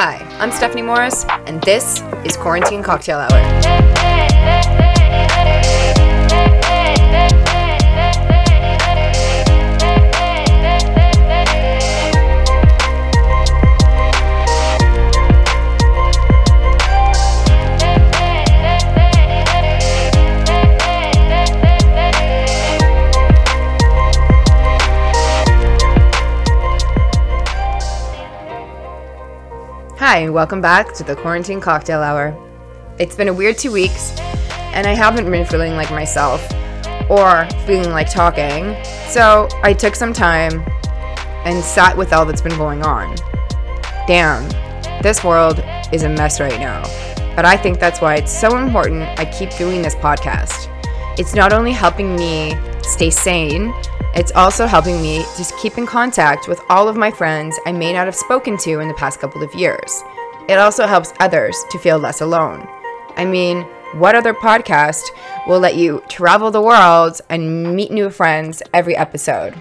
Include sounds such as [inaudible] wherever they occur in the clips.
Hi, I'm Stephanie Morris, and this is Quarantine Cocktail Hour. Hi, and welcome back to the Quarantine Cocktail Hour. It's been a weird two weeks, and I haven't been feeling like myself or feeling like talking, so I took some time and sat with all that's been going on. Damn, this world is a mess right now, but I think that's why it's so important I keep doing this podcast. It's not only helping me stay sane, it's also helping me to keep in contact with all of my friends I may not have spoken to in the past couple of years. It also helps others to feel less alone. I mean, what other podcast will let you travel the world and meet new friends every episode?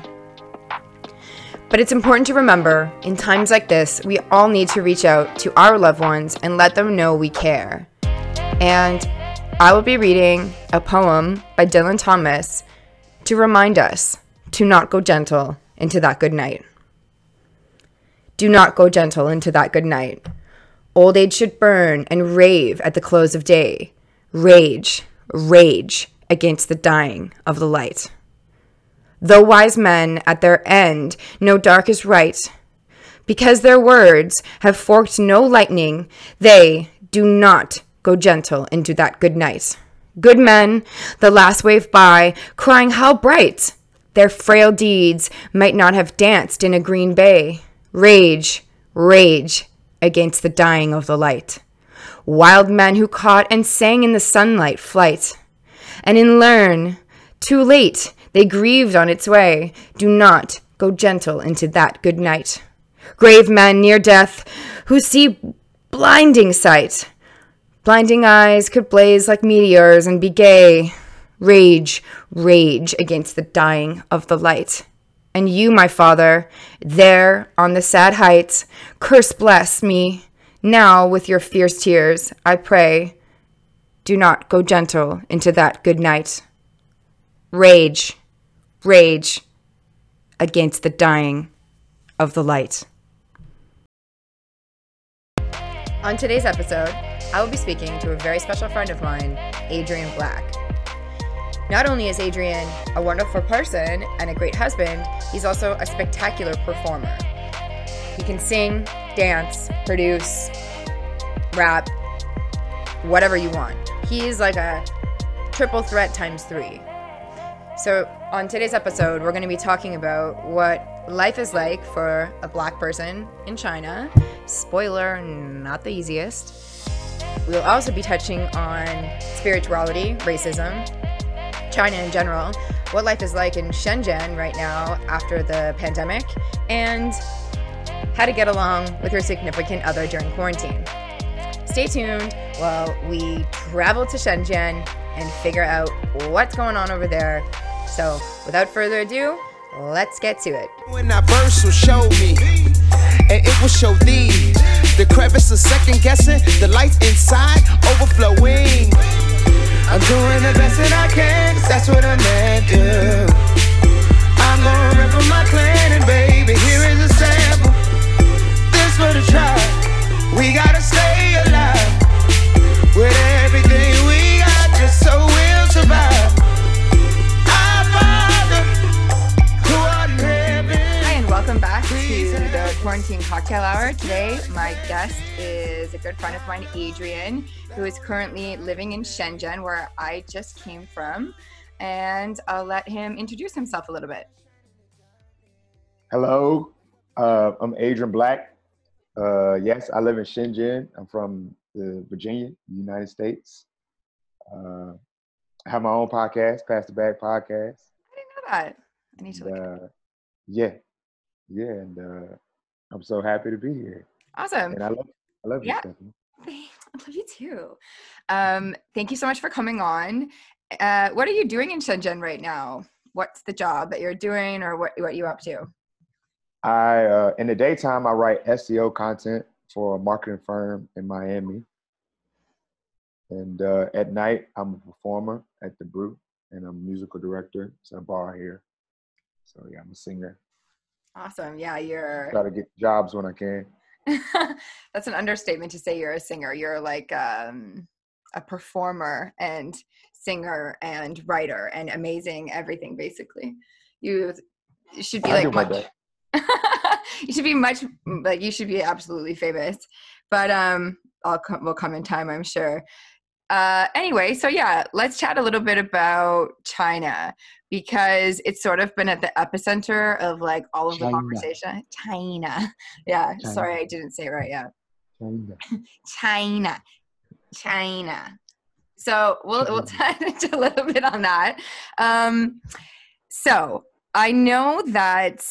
But it's important to remember in times like this, we all need to reach out to our loved ones and let them know we care. And I will be reading a poem by Dylan Thomas to remind us to not go gentle into that good night. Do not go gentle into that good night. Old age should burn and rave at the close of day. Rage, rage against the dying of the light. Though wise men at their end know dark is right, because their words have forked no lightning, they do not go gentle into that good night. Good men, the last wave by, crying how bright their frail deeds might not have danced in a green bay. Rage, rage against the dying of the light. Wild men who caught and sang in the sunlight flight. And in learn, too late, they grieved on its way. Do not go gentle into that good night. Grave men near death who see blinding sight. Blinding eyes could blaze like meteors and be gay. Rage, rage against the dying of the light. And you, my father, there on the sad heights, curse bless me. Now, with your fierce tears, I pray, do not go gentle into that good night. Rage, rage against the dying of the light. On today's episode, I will be speaking to a very special friend of mine, Adrian Black. Not only is Adrian a wonderful person and a great husband, he's also a spectacular performer. He can sing, dance, produce, rap, whatever you want. He's like a triple threat times three. So, on today's episode, we're going to be talking about what life is like for a black person in China. Spoiler, not the easiest. We'll also be touching on spirituality, racism, China in general, what life is like in Shenzhen right now after the pandemic, and how to get along with your significant other during quarantine. Stay tuned while we travel to Shenzhen and figure out what's going on over there. So, without further ado, let's get to it. When will show me, and it will show thee the crevice of second guessing, the inside overflowing. I'm doing the best that I can, that's what I'm meant to. I'm gonna rip my clan, and baby, here is a sample. This for the. We gotta stay alive with everything we got, just so we'll survive. Quarantine Cocktail Hour. Today, my guest is a good friend of mine, Adrian, who is currently living in Shenzhen, where I just came from. And I'll let him introduce himself a little bit. Hello, uh, I'm Adrian Black. Uh, yes, I live in Shenzhen. I'm from the Virginia, United States. Uh, I have my own podcast, Pass the Bag Podcast. I didn't know that. I need to look. uh, yeah, yeah, and uh, I'm so happy to be here. Awesome. And I love, I love Yeah. you, Stephanie. I love you too. Um, thank you so much for coming on. Uh, what are you doing in Shenzhen right now? What's the job that you're doing, or what what you up to? I uh, in the daytime I write SEO content for a marketing firm in Miami. And uh, at night, I'm a performer at the Brew, and I'm a musical director. It's a bar here. So yeah, I'm a singer. Awesome. Yeah, you're. Try to get jobs when I can. [laughs] That's an understatement to say you're a singer. You're like um, a performer and singer and writer and amazing everything. Basically, you should be I like much. [laughs] you should be much like you should be absolutely famous. But um, I'll come. Will come in time, I'm sure. Uh, anyway, so yeah, let's chat a little bit about China because it's sort of been at the epicenter of like all of the conversation. China, [laughs] yeah. China. Sorry, I didn't say it right. Yeah, Kinda. [laughs] China, China. So we'll we'll [laughs] touch a little bit on that. Um, so I know that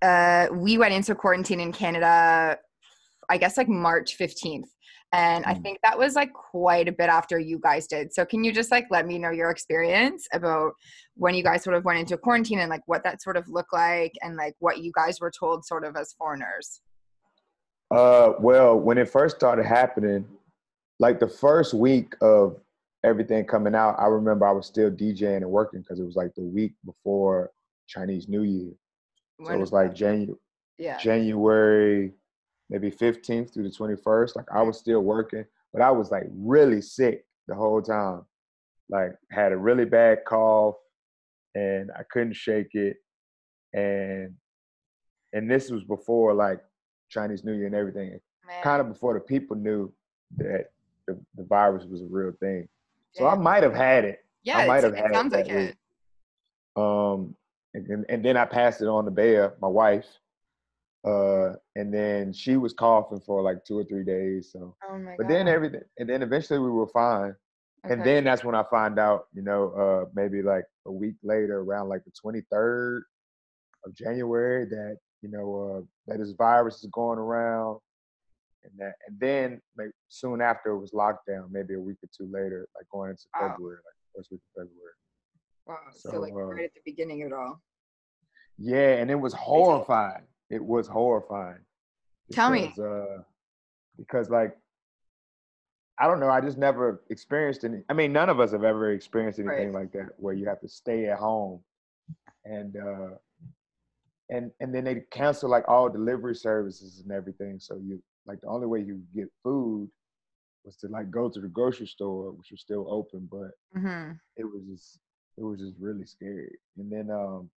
uh, we went into quarantine in Canada, I guess like March fifteenth, and I Mm. think that was like quite a bit after you guys did. So can you just like let me know your experience about when you guys sort of went into quarantine and like what that sort of looked like and like what you guys were told sort of as foreigners? Uh, well, when it first started happening, like the first week of everything coming out, I remember I was still DJing and working because it was like the week before Chinese New Year. So it was like January, yeah. January, maybe 15th through the 21st. Like I was still working, but I was like really sick the whole time. Like had a really bad cough and I couldn't shake it. And and this was before like Chinese New Year and everything. Man. Kind of before the people knew that the, the virus was a real thing. So I might have had it. yeah, I might have it had sounds it like it. Um, and, then- and then I passed it on to Bea, my wife. Uh, and then she was coughing for like two or three days. So, Oh but god. then everything, and then eventually we were fine. And then that's when I find out, you know, uh, maybe like a week later, around like the 23rd of January, that you know uh, that this virus is going around, and that, and then like, soon after it was lockdown, maybe a week or two later, like going into Wow. February, like first week of February. Wow. So, So, like uh, right at the beginning of it all. Yeah, and it was horrifying. It was horrifying. Tell me. because, Uh, because like, I don't know. I just never experienced any. I mean, none of us have ever experienced anything like that, where you have to stay at home, and uh, and and then they cancel like all delivery services and everything. So you like the only way you get food was to like go to the grocery store, which was still open, but Mm-hmm. it was just it was just really scary. And then um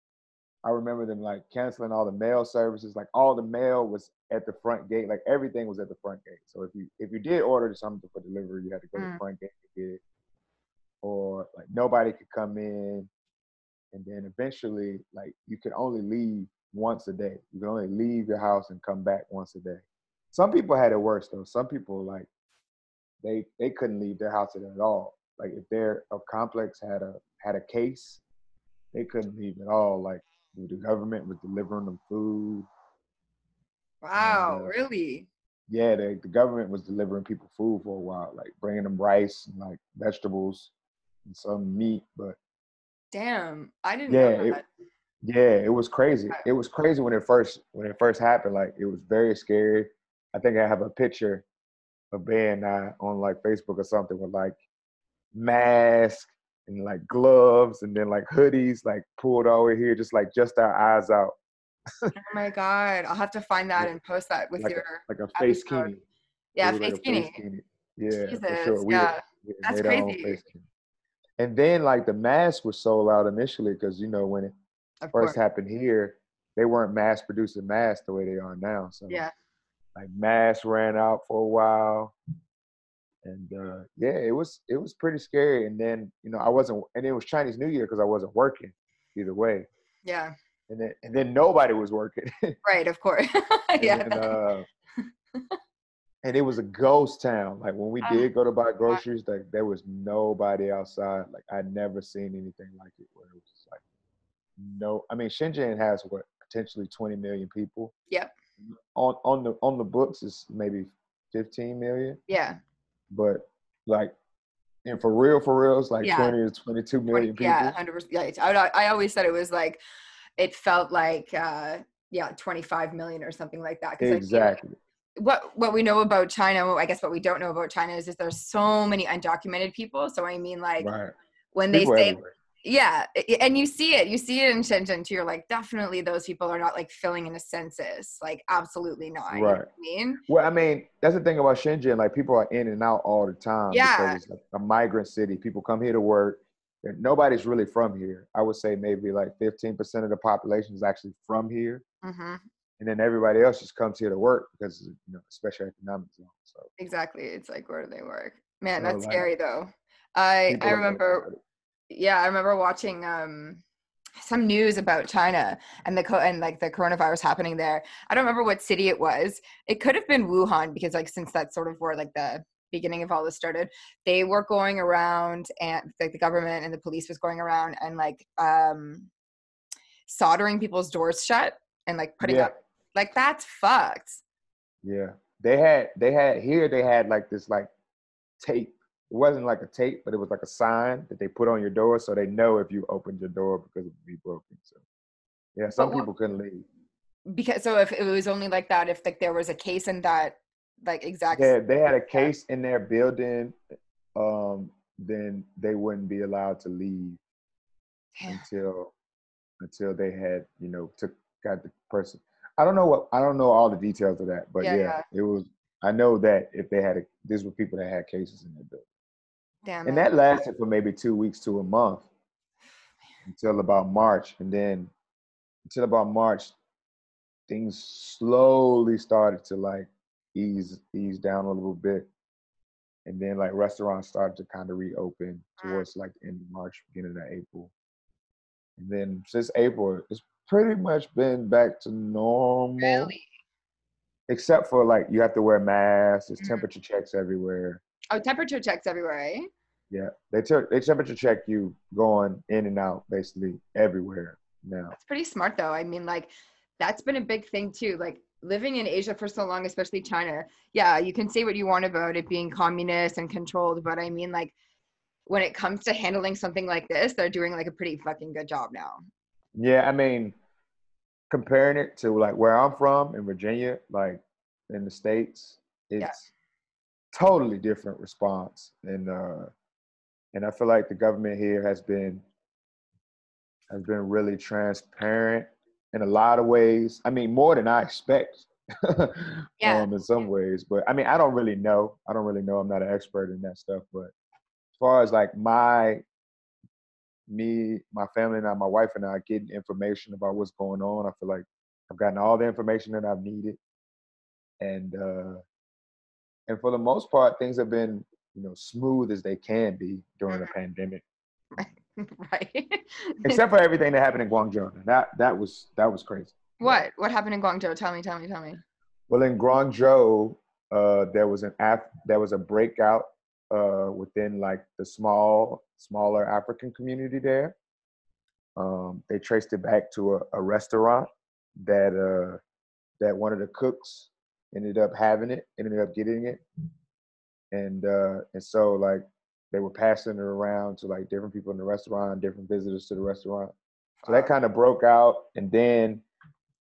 I remember them like canceling all the mail services. Like all the mail was at the front gate. Like everything was at the front gate. So if you if you did order something for delivery, you had to go to Mm. the front gate to get it. Or like nobody could come in. And then eventually, like you could only leave once a day. You could only leave your house and come back once a day. Some people had it worse though. Some people like they they couldn't leave their house at all. Like if their a complex had a had a case, they couldn't leave at all. Like the government was delivering them food. Wow. uh, really? Yeah, the, the government was delivering people food for a while, like bringing them rice and like vegetables and some meat. But Damn. I didn't Yeah, know it- yeah, it was crazy. It was crazy when it first when it first happened. Like it was very scary. I think I have a picture of Ben and I on like Facebook or something with like mask and like gloves and then like hoodies like pulled all over here, just like just our eyes out, Oh my god. I'll have to find that Yeah. and post that with like your a, like a face kini. yeah face like skinny. kini. Yeah, Jesus, for sure. We yeah. we That's made our own crazy. And then like the masks were sold out initially because you know when it Of first course. happened here, they weren't mass producing masks the way they are now. So Yeah. like masks ran out for a while. And uh yeah, it was it was pretty scary. And then, you know, I wasn't and it was Chinese New Year because I wasn't working either way. Yeah. And then and then nobody was working. [laughs] Right. Of course. [laughs] yeah. and, uh, [laughs] and it was a ghost town. Like when we Ah, did go to buy groceries, like there was nobody outside. Like I'd never seen anything like it where it was just like no I mean Shenzhen has what potentially 20 million people. Yep. On on the on the books is maybe 15 million, yeah. But like and for real for real it's like Yeah. 20 or 22 million people. Yeah. Hundred percent. Yeah. it's- I, I always said it was like, it felt like, uh, yeah, twenty five million or something like that. feel like Exactly. what what we know about China, I guess what we don't know about China is that there's so many undocumented people. So I mean, like Right. when they say, everywhere. Yeah, and you see it, you see it in Shenzhen too. You're like, definitely those people are not like filling in a census. Like, absolutely not. You know what Right. I mean, Well, I mean, that's the thing about Shenzhen. Like people are in and out all the time. Yeah. It's like a migrant city. People come here to work. Nobody's really from here. I would say maybe like 15% of the population is actually from here. mm-hmm. And then everybody else just comes here to work because, you know, special economic zone. So exactly. It's like, where do they work? Man, So, that's like, scary though. I I remember yeah i remember watching um some news about china and the co- and like the coronavirus happening there i don't remember what city it was it could have been wuhan because like since that's sort of where like the beginning of all this started they were going around and like the government and the police was going around and like um soldering people's doors shut and like putting Yeah. up like that's fucked Yeah, they had they had here they had like this like tape. It wasn't like a tape, but it was like a sign that they put on your door so they know if you opened your door because it would be broken. So yeah, some people couldn't leave. because so if it was only like that if like there was a case in that like exact Yeah, they had a case in their building, um, then they wouldn't be allowed to leave until until they had you know took got the person. I don't know what I don't know all the details of that, but Yeah, yeah, yeah. it was. I know that if they had a, these were people that had cases in their building. Damn and it. that lasted for maybe two weeks to a month until about March, and then until about March, things slowly started to like ease ease down a little bit, and then like restaurants started to kind of reopen Mm. towards like end of March, beginning of April, and then since April, it's pretty much been back to normal, really except for like you have to wear masks, there's Mhm. temperature checks everywhere. Oh temperature checks everywhere eh? Yeah, they took they temperature check you going in and out basically everywhere now. That's pretty smart though. I mean, like that's been a big thing too. Like living in Asia for so long, especially China. Yeah, you can say what you want about it being communist and controlled, but I mean like when it comes to handling something like this, they're doing like a pretty fucking good job now. Yeah, I mean, comparing it to like where I'm from in Virginia, like in the states, it's. Totally different response, and uh, and I feel like the government here has been has been really transparent in a lot of ways. I mean, more than I expect. [laughs] Yeah. um, in some ways, but I mean, I don't really know. I don't really know. I'm not an expert in that stuff, but as far as like my me, my family and I, my wife and I getting information about what's going on. I feel like I've gotten all the information that I've needed. And uh and for the most part, things have been, you know, smooth as they can be during the pandemic. right. [laughs] right. Except for everything that happened in Guangzhou. That that was that was crazy. what? What happened in Guangzhou? Tell me, tell me, tell me. Well, in Guangzhou, uh, there was an Af- there was a breakout uh, within like the small smaller African community there. Um, they traced it back to a, a restaurant that uh, that one of the cooks ended up having it, ended up getting it, and uh, and so like they were passing it around to like different people in the restaurant, different visitors to the restaurant. So that kind of broke out, and then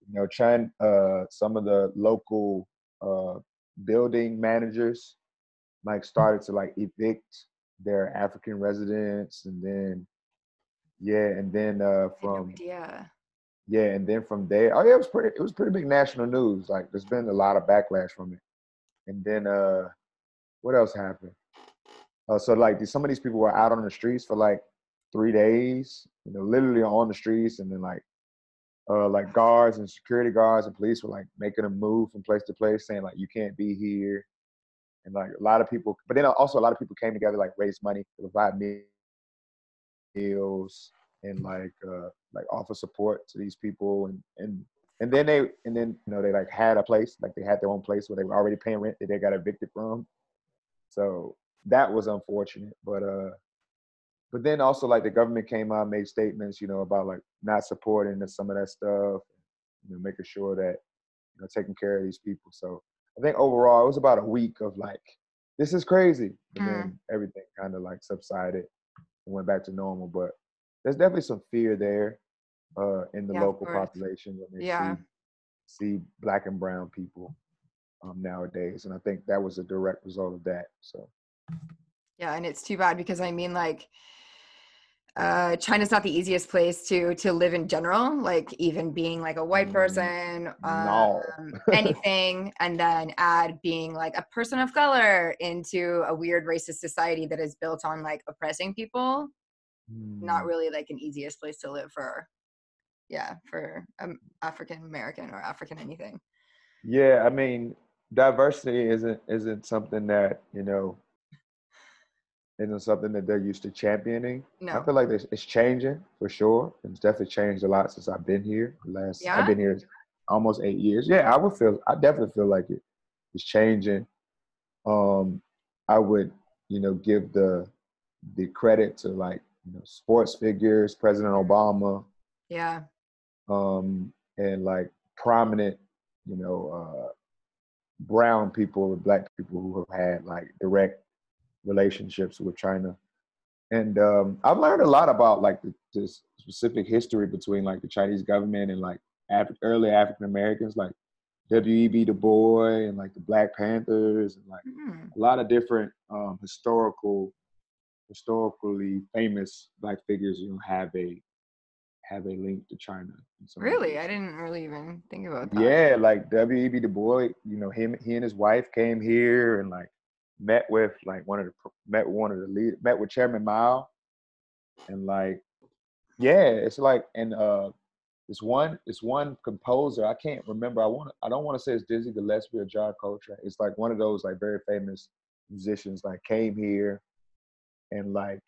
you know, trying uh, some of the local uh, building managers like started to like evict their African residents, and then yeah, and then uh, I had no from idea. Yeah, and then from there, oh yeah, it was pretty. It was pretty big national news. Like, there's been a lot of backlash from it. And then, uh, what else happened? Uh, so like, some of these people were out on the streets for like three days. You know, literally on the streets, and then like, uh, like guards and security guards and police were like making them move from place to place, saying like, you can't be here. And like a lot of people, but then also a lot of people came together like raise money to provide meals and like uh like offer support to these people and and and then they and then you know they like had a place like they had their own place where they were already paying rent that they got evicted from so that was unfortunate but uh but then also like the government came out and made statements you know about like not supporting some of that stuff you know making sure that you know taking care of these people so i think overall it was about a week of like this is crazy and Mm. then everything kind of like subsided and went back to normal but there's definitely some fear there uh, in the Yeah, local population when they Yeah. see see black and brown people um, nowadays, and I think that was a direct result of that. So Yeah, and it's too bad because I mean, like, uh, China's not the easiest place to to live in general. Like, even being like a white Mm, person, no. um, [laughs] anything, and then add being like a person of color into a weird racist society that is built on like oppressing people. Not Mm, really like an easiest place to live for, yeah, for um, African American or African anything. Yeah, I mean, diversity isn't isn't something that you know isn't something that they're used to championing. I feel like it's, it's changing for sure. It's definitely changed a lot since I've been here. The last Yeah? I've been here almost eight years. Yeah, I would feel. I definitely feel like it is changing. Um, I would, you know, give the the credit to like you know sports figures, President Obama, Yeah. um, and like prominent, you know, uh, brown people and black people who have had like direct relationships with China. And um, I've learned a lot about like the, the specific history between like the Chinese government and like Af- early African Americans, like W.E.B. Du Bois and like the Black Panthers and like Mm, a lot of different um, historical, historically famous black figures. You know, have a have a link to China. in Really. I didn't really even think about that. Yeah, like W.E.B. Du Bois, you know, him, he and his wife came here and like met with like one of the met one of the lead met with Chairman Mao, and like, yeah, it's like and uh, this one this one composer I can't remember. I want I don't want to say it's Dizzy Gillespie or John Coltrane. It's like one of those like very famous musicians like came here, and like,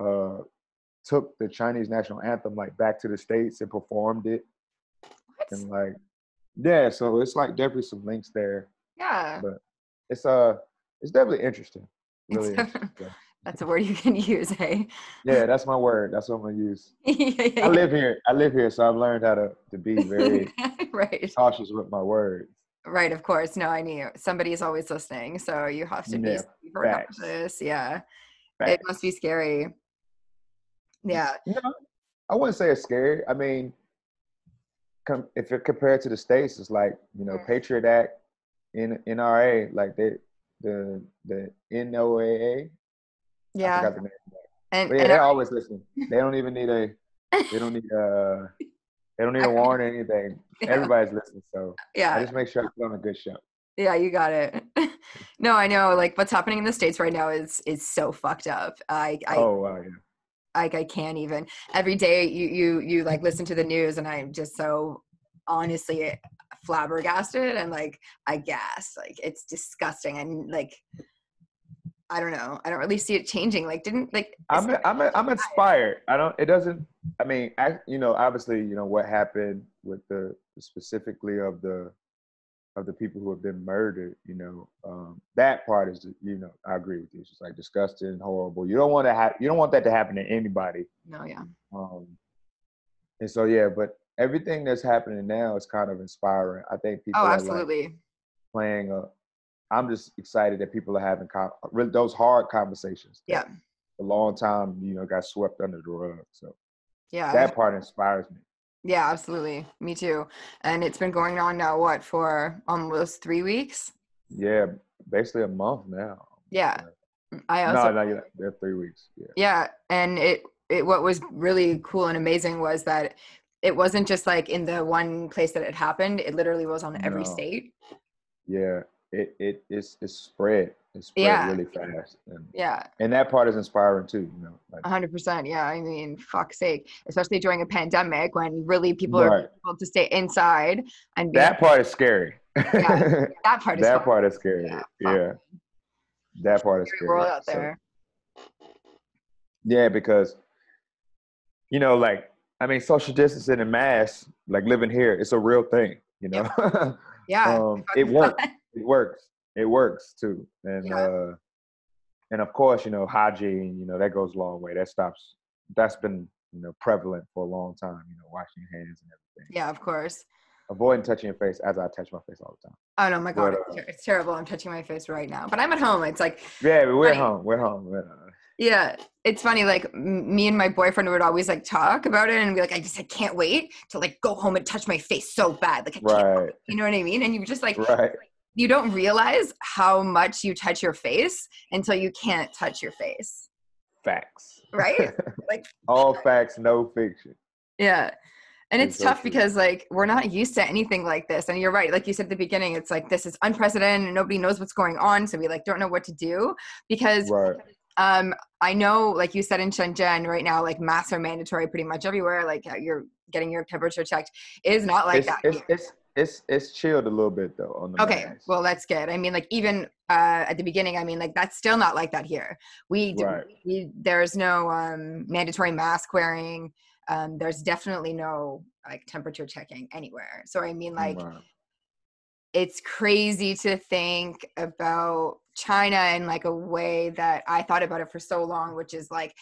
uh, took the Chinese national anthem like back to the states and performed it What? and like yeah so it's like definitely some links there Yeah. but it's uh it's definitely interesting really interesting. [laughs] That's a word you can [laughs] use, hey? yeah that's my word that's what i'm gonna use [laughs] yeah, yeah, i live here i live here so i've learned how to to be very right. cautious with my words Right, of course. No, I knew somebody's always listening, so you have to be Yeah, super facts. cautious. Yeah, it must be scary. Yeah, know i wouldn't say it's scary i mean com- if it compared to the states it's like you know Mm. patriot act in nra like they the the noaa I yeah, forgot the name. and, But yeah, and they I- always listening. They don't even need a. They don't [laughs] need uh. They don't need a warrant or anything. Yeah. [laughs] Everybody's listening, so yeah, I just make sure I put on a good show. yeah, you got it. [laughs] no, I know. Like what's happening in the states right now is is so fucked up. I I oh wow, yeah. like I can't even. Every day you you you like listen to the news, and I'm just so honestly flabbergasted and like I guess like it's disgusting and like I don't know. I don't really see it changing. Like didn't like I'm I'm I'm inspired. I don't. It doesn't. I mean, I, you know, obviously, you know what happened with the specifically of the of the people who have been murdered. You know, um, that part is, you know, I agree with you. It's just like disgusting, horrible. You don't want to have. You don't want that to happen to anybody. no, yeah. Um, and so yeah, but everything that's happening now is kind of inspiring. I think people Oh, are like absolutely. playing a. I'm just excited that people are having con- really those hard conversations. Yeah. A long time, you know, got swept under the rug. So Yeah. that part inspires me. yeah, absolutely. Me too. And it's been going on now what for almost 3 weeks? Yeah, basically a month now. Yeah. I also no, no, yeah, they're three weeks. Yeah. Yeah, and it it what was really cool and amazing was that it wasn't just like in the one place that it happened. It literally was on every No. state. Yeah. It it it's it's spread. It's spread Yeah. really fast. And Yeah, and that part is inspiring too, you know. Like hundred percent. Yeah, I mean, fuck's sake, especially during a pandemic when really people are able to stay inside and be, that part is scary. Yeah, that part is [laughs] that fun. part is scary. Yeah, Yeah. That part is Scary scary. world out So- there. yeah, because you know, like I mean, social distancing and masks, like living here, it's a real thing. You know, [laughs] Yeah, um, it [laughs] works. It works. It works too. And Yeah. uh, and of course, you know, hygiene. You know, that goes a long way. That stops. That's been you know prevalent for a long time. You know, washing your hands and everything. yeah, of course. Avoiding touching your face as I touch my face all the time. Oh no, my god, But, it's, uh, it's terrible. I'm touching my face right now, but I'm at home. It's like Yeah, we're home. We're home. We're home. Yeah, it's funny like m- me and my boyfriend would always like talk about it and be like i just i can't wait to like go home and touch my face so bad like I can't, Right. you know what i mean and you just like Right. You don't realize how much you touch your face until you can't touch your face Facts. right [laughs] like All [laughs] facts, no fiction. yeah and it's It's tough true. because like we're not used to anything like this and you're right like you said at the beginning it's like this is unprecedented and nobody knows what's going on so we like don't know what to do because Right. um i know like you said in shenzhen right now like masks are mandatory pretty much everywhere like uh, you're getting your temperature checked it is not like it's, that it's. It's it's chilled a little bit though on the okay well that's good i mean like even uh at the beginning i mean like that's still not like that here we do Right. we, there's no um mandatory mask wearing um there's definitely no like temperature checking anywhere so i mean like Right. it's crazy to think about China in like a way that I thought about it for so long, which is like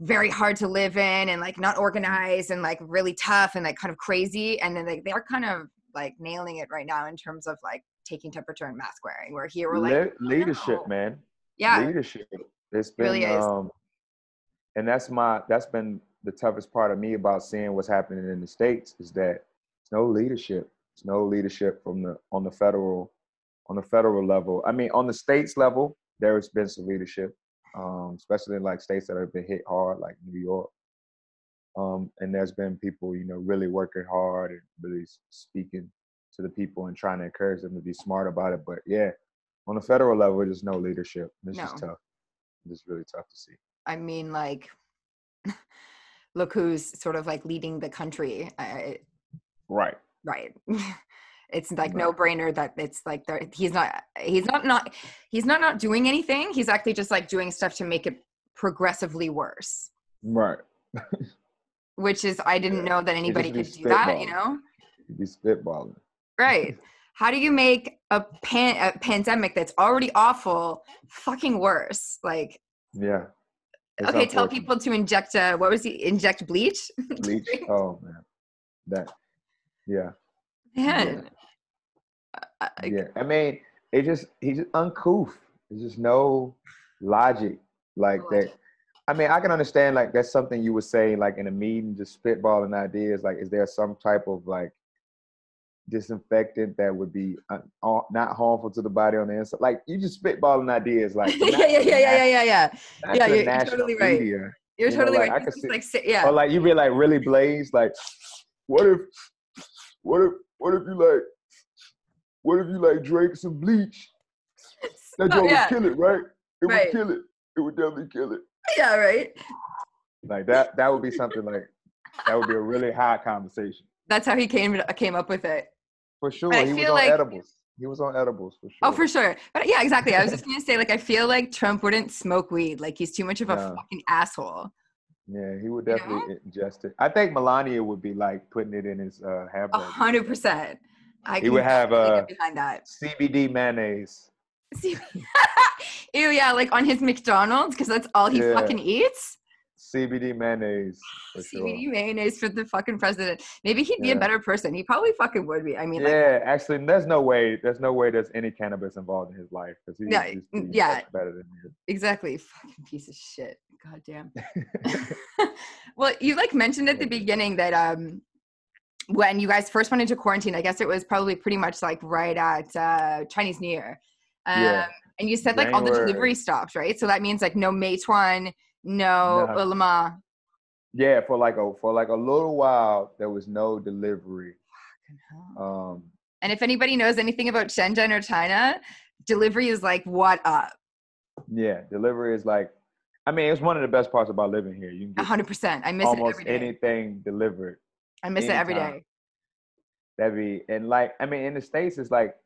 very hard to live in and like not organized and like really tough and like kind of crazy. And then like they're kind of like nailing it right now in terms of like taking temperature and mask wearing. We're here we're like, Le- leadership, man. yeah, leadership. It's been really is. um and that's my that's been the toughest part of me about seeing what's happening in the states is that it's no leadership. It's no leadership from the on the federal on the federal level. I mean, on the states level, there has been some leadership, um, especially in like states that have been hit hard, like New York. Um, and there's been people, you know, really working hard and really speaking to the people and trying to encourage them to be smart about it. But yeah, on the federal level, there's no leadership. It's just No. tough. It's really tough to see. I mean, like, [laughs] look who's sort of like leading the country. I, Right. right [laughs] it's like no brainer that it's like he's not he's not not he's not not doing anything he's actually just like doing stuff to make it progressively worse Right. [laughs] which is i didn't know that anybody could do that you know You'd be spitballing. right how do you make a pan a pandemic that's already awful fucking worse like Yeah. It's okay tell people to inject uh what was he inject bleach [laughs] bleach. Oh man. That yeah. man I- I- yeah. I mean, it just he's just uncouth. There's just no logic like No that. logic. I mean, I can understand like that's something you would say like in a meeting, just spitballing ideas. Like, is there some type of like disinfectant that would be uh, not harmful to the body on the inside? Like, you just spitballing ideas. Like, [laughs] yeah yeah yeah yeah yeah yeah yeah Yeah, you're- you're totally right. media. you're You know, totally like, I right could see- like sit- yeah Or like you be like really blazed, like, what if, what if, what if you like, what if you like drank some bleach? [laughs] That Oh, yeah. would kill it, right? It Right. would kill it. It would definitely kill it. Yeah right Like that. That would be something like that would be a really high conversation that's how he came came up with it for sure. He was on like- edibles. He was on edibles for sure. oh for sure but yeah exactly i was just gonna say like i feel like trump wouldn't smoke weed like he's too much of a No. fucking asshole Yeah, he would You definitely ingest it. I think Melania would be like putting it in his uh, hamburger. hundred percent i He would have, uh, behind that CBD mayonnaise. [laughs] Ew yeah like on his mcdonald's because that's all he Yeah. fucking eats CBD mayonnaise CBD sure. mayonnaise for the fucking president. Maybe he'd be a better person. He probably fucking would be. I mean, like, Yeah, actually, there's no way. There's no way there's any cannabis involved in his life because he's, Yeah, he's, he's yeah. better than you. exactly. Fucking piece of shit. God damn. [laughs] [laughs] well, you like mentioned at the beginning that um when you guys first went into quarantine, I guess it was probably pretty much like right at uh Chinese New Year. Um Yeah. and you said like all the delivery stopped, right? So that means like no Meituan, no No. Ele.me. Yeah, for like a for like a little while, there was no delivery. Um, And if anybody knows anything about Shenzhen or China, delivery is like what up? yeah, delivery is like. I mean, it's one of the best parts about living here. You can get hundred percent. I miss it almost every day. anything delivered. I miss it every day. That'd be and like I mean, in the states, it's like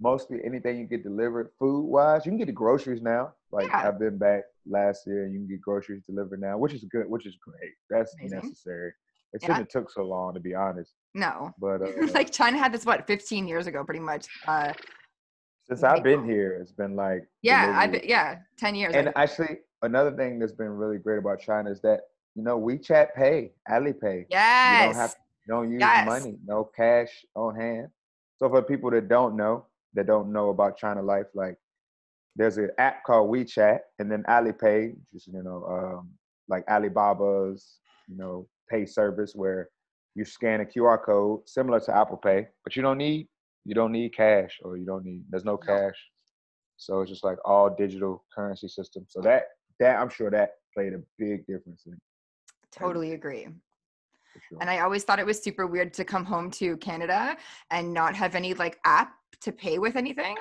mostly anything you get delivered food wise. You can get the groceries now. Like Yeah. I've been back last year, and you can get groceries delivered now, which is good, which is great. That's Amazing. necessary. It shouldn't have took so long, to be honest. No. But [laughs] uh, like China had this what 15 years ago pretty much. Uh since I've been here, it's been like yeah, I delivery. bet yeah, 10 years. And actually, another thing that's been really great about China is that you know WeChat Pay, Alipay. yes. You don't have don't use Yes. money, no cash on hand. So for people that don't know, that don't know about China life, like there's an app called WeChat and then Alipay, which is you know um, like Alibaba's, you know, pay service where you scan a QR code similar to Apple Pay, but you don't need you don't need cash or you don't need there's no cash. So it's just like all digital currency system. So that that I'm sure that played a big difference in Totally agree. sure. And I always thought it was super weird to come home to Canada and not have any like app to pay with anything.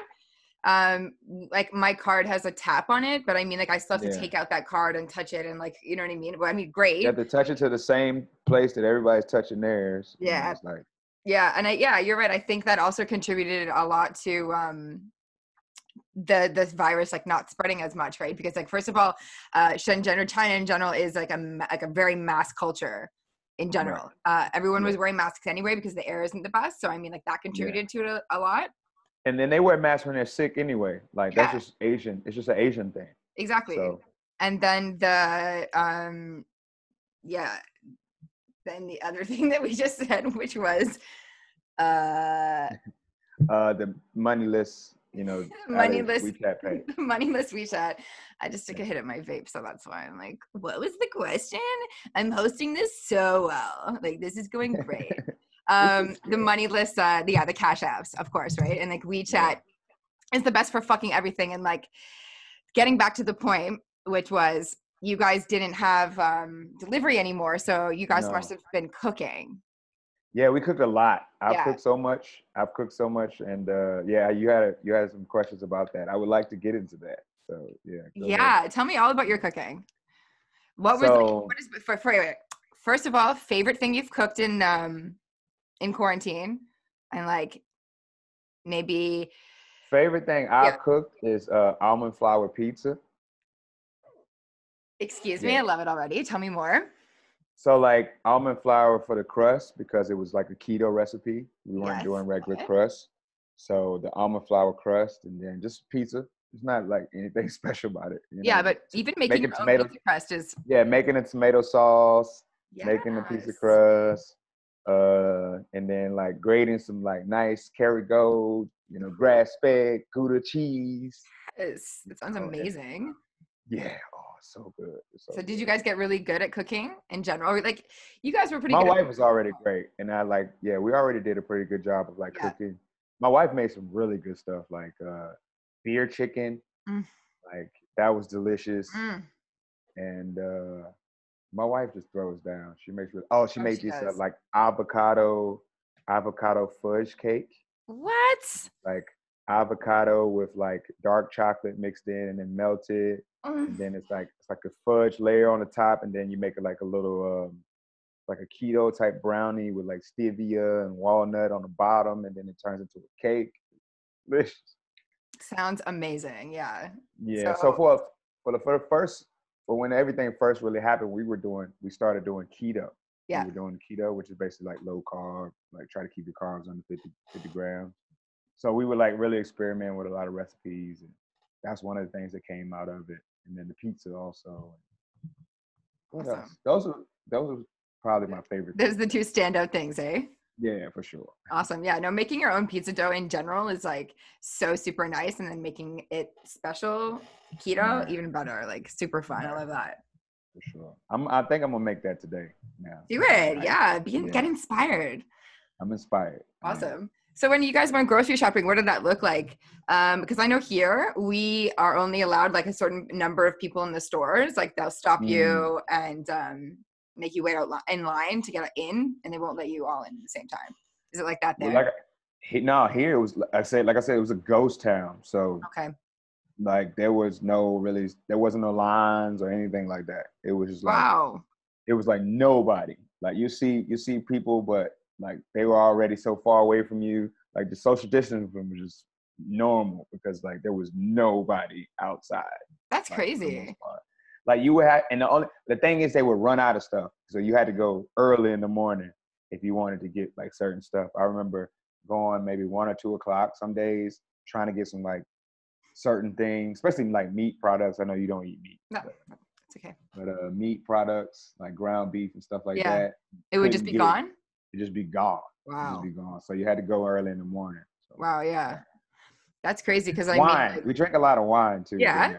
Um, like my card has a tap on it, but I mean, like I still have to Yeah. take out that card and touch it, and like you know what I mean. Well, I mean, great. you have to touch it to the same place that everybody's touching theirs. you know, Yeah. It's like Yeah, and I yeah, you're right. I think that also contributed a lot to um the this virus like not spreading as much, right? Because like first of all, uh Shenzhen or China in general is like a like a very mass culture in general. Uh everyone was wearing masks anyway because the air isn't the best. So I mean like that contributed to it a, a lot. And then they wear masks when they're sick anyway. Like that's just Asian. It's just an Asian thing. Exactly. So and then the um yeah then the other [laughs] thing that we just said which was uh [laughs] uh the moneyless, you know, [laughs] Moneyless- WeChat pay. moneyless WeChat. I just took a hit at my vape, so that's why I'm like, what was the question? I'm hosting this so well. Like this is going great. Um, the moneyless, uh, yeah, the cash apps, of course, right? And like WeChat is the best for fucking everything. And like getting back to the point, which was you guys didn't have um delivery anymore, so you guys No. must have been cooking. Yeah, we cooked a lot. I've Yeah. cooked so much. I've cooked so much, and uh, yeah, you had you had some questions about that. I would like to get into that. So yeah. go ahead. Yeah, tell me all about your cooking. What was like, what is for, for wait, wait. first of all favorite thing you've cooked in um in quarantine, and like maybe Favorite thing I've Yeah. cooked is uh, almond flour pizza. excuse me, I love it already. Tell me more. So like almond flour for the crust because it was like a keto recipe. We weren't Yes, doing regular okay. crust. So the almond flour crust and then just pizza. It's not like anything [laughs] special about it. you yeah, know, but even making making your own tomato- pizza crust is yeah, making a tomato sauce, making the pizza Yes. crust, uh, and then like grating some like nice Kerrygold, you know, grass fed Gouda cheese. Yes, It sounds Oh, amazing. Yeah, oh, so good. So So, did good. you guys get really good at cooking in general? Or, Like, you guys were pretty. My wife was already great, and I like, yeah, we already did a pretty good job of like Yeah. cooking. My wife made some really good stuff, like uh, beer chicken, Mm. like that was delicious. Mm, And uh, my wife just throws down. She makes really, oh, she Oh, made she this uh, like avocado, avocado fudge cake, what? like avocado with like dark chocolate mixed in and then melted, Mm, and then it's like it's like a fudge layer on the top, and then you make it like a little um, like a keto type brownie with like stevia and walnut on the bottom, and then it turns into a cake. [laughs] Delicious. Sounds amazing. Yeah. Yeah. So- So, for for the for the first for when everything first really happened, we were doing we started doing keto. Yeah. We were doing keto, which is basically like low carb, like try to keep your carbs under 50, 50 grams. So we would like really experiment with a lot of recipes, and that's one of the things that came out of it. And then the pizza also. What Awesome. else? Those are those are probably my favorite. Those are the two standout things, eh? Yeah, for sure. Awesome. Yeah. No, making your own pizza dough in general is like so super nice. And then making it special keto, Right. even better. Like super fun. I love that. For sure. I'm. I think I'm gonna make that today. Now. Do it. Like, Yeah. Be, Get inspired. I'm inspired. Awesome. So when you guys went grocery shopping, what did that look like? Um, because I know here we are only allowed like a certain number of people in the stores. Like they'll stop Mm. you and um, make you wait out li- in line to get in, and they won't let you all in at the same time. Is it like that there? Well, like he, no, here it was. I said, like I said, it was a ghost town. So okay. like there was no really, there wasn't no lines or anything like that. It was just like Wow. it was like nobody. Like you see, you see people, but like they were already so far away from you. Like the social distancing was just normal because like there was nobody outside. That's like, crazy. Like you would have, and the only the thing is they would run out of stuff, so you had to go early in the morning if you wanted to get like certain stuff. I remember going maybe one or two o'clock some days trying to get some like certain things, especially like meat products. I know you don't eat meat, No, but, it's okay. but uh, meat products like ground beef and stuff like Yeah. that, It would just be couldn't get it. gone. it just be gone. It Wow. just be gone. So you had to go early in the morning. So. Wow. Yeah. That's crazy because I wine. mean, like, we drink a lot of wine too. Yeah.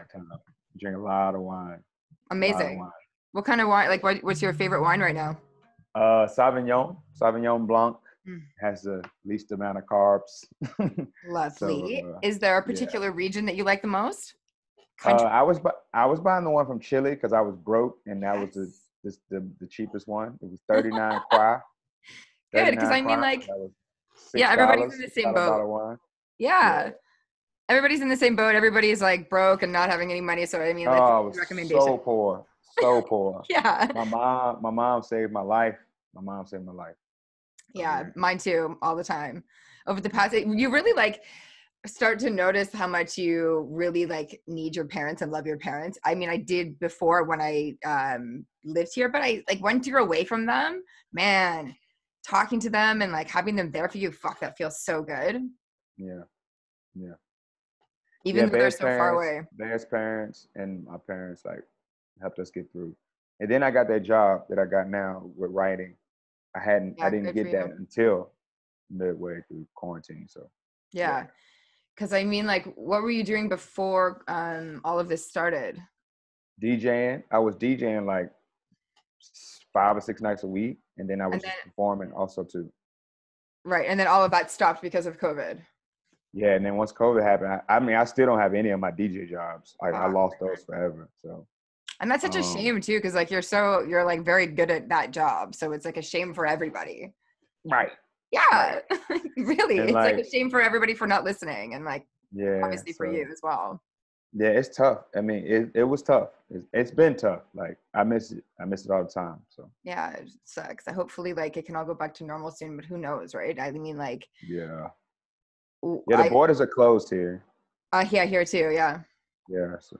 We drink a lot of wine. A lot of amazing. What kind of wine? Like, what, what's your favorite wine right now? Uh, Sauvignon, Sauvignon Blanc Mm. has the least amount of carbs. [laughs] Lovely. uh, Is there a yeah. particular region that you like the most? uh, I was bu- I was buying the one from Chile because I was broke, and that was the Yes. this, the the cheapest one. It was [laughs] thirty nine kuai. Good, because I mean, like- Yeah, everybody's in the same boat. wine. yeah. Everybody's in the same boat. Everybody's like broke and not having any money. So I mean, that's Oh, a I good recommendation. so poor, so [laughs] poor. yeah. My mom, my mom saved my life. My mom saved my life. Yeah, mine too, all the time. Over the past, you really like start to notice how much you really like need your parents and love your parents. I mean, I did before when I um lived here, but I like once you're away from them, man, talking to them and like having them there for you, fuck, that feels so good. Yeah. Yeah, Even though they're so far away. Bear's parents and my parents like helped us get through. And then I got that job that I got now with writing. I hadn't, Yeah, I didn't get that until midway through quarantine. So Yeah. Cause I mean, like, what were you doing before um all of this started? DJing, I was DJing like five or six nights a week, and then I was then- performing also too. Right. And then all of that stopped because of COVID. Yeah, and then once COVID happened, I, I mean, I still don't have any of my DJ jobs. Like I Ah, lost those forever. So And that's such a Um, shame too, because like you're so you're like very good at that job. So it's like a shame for everybody. right, Yeah. [laughs] really. And, it's like, like- a shame for everybody for not listening and like yeah. obviously for you as well. Yeah, it's tough. I mean, it, it was tough. It's, it's been tough. Like I miss it. I miss it all the time. So Yeah, it sucks. Hopefully like it can all go back to normal soon, but who knows, right? I mean like yeah, yeah. The I- borders are closed here. uh, yeah, here too, yeah. Yeah, so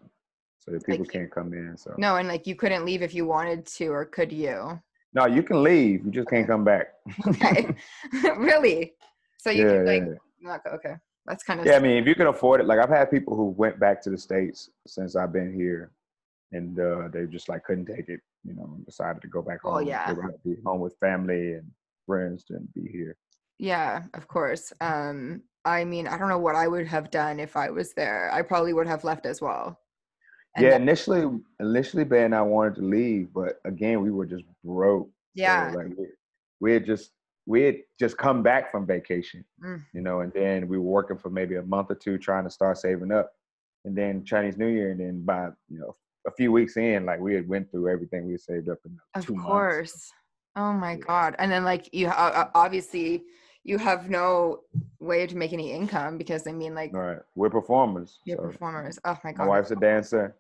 so the people Like- can't come in. So No, and like you couldn't leave if you wanted to, or could you? no, you can leave. You just can't come back. Okay. [laughs] [laughs] really? So you yeah, could like yeah. not go- okay. That's kind of Yeah, I mean, if you can afford it, like I've had people who went back to the states since I've been here, and uh, they just like couldn't take it, you know, and decided to go back Well, home. yeah. They to be home with family and friends and be here. Yeah, of course. Um, I mean, I don't know what I would have done if I was there. I probably would have left as well. And yeah, then- initially, initially, Ben and I wanted to leave, but again, we were just broke. So, Yeah. like we, we had just we had just come back from vacation, Mm. you know, and then we were working for maybe a month or two trying to start saving up, and then Chinese New Year, and then by you know a few weeks in, like we had went through everything we had saved up in Of two months. Of course. Oh my Yeah. god. And then like you uh, obviously you have no way to make any income because I mean like All right, we're performers. you're so performers. Oh my god. my wife's a dancer.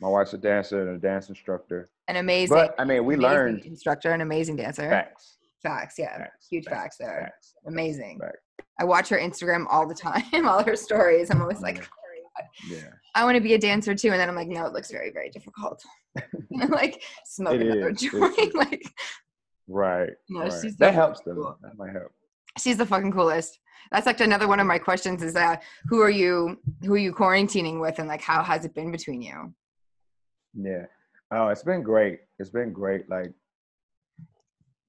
My wife's a dancer and a dance instructor. an amazing But I mean, we learned instructor, an amazing dancer. facts. Facts, yeah. Facts. Huge facts there. Facts. Amazing. Facts. I watch her Instagram all the time, [laughs] all her stories. I'm always like, Yeah. "Oh my God, Yeah. I want to be a dancer too. And then I'm like, no, it looks very, very difficult. [laughs] [laughs] Like, smoke It another is. joint. Like, Right. No, right. that helps them. That might help. She's the fucking coolest. That's like another one of my questions is that who are you, who are you quarantining with? And like, how has it been between you? Yeah. Oh, it's been great. It's been great. Like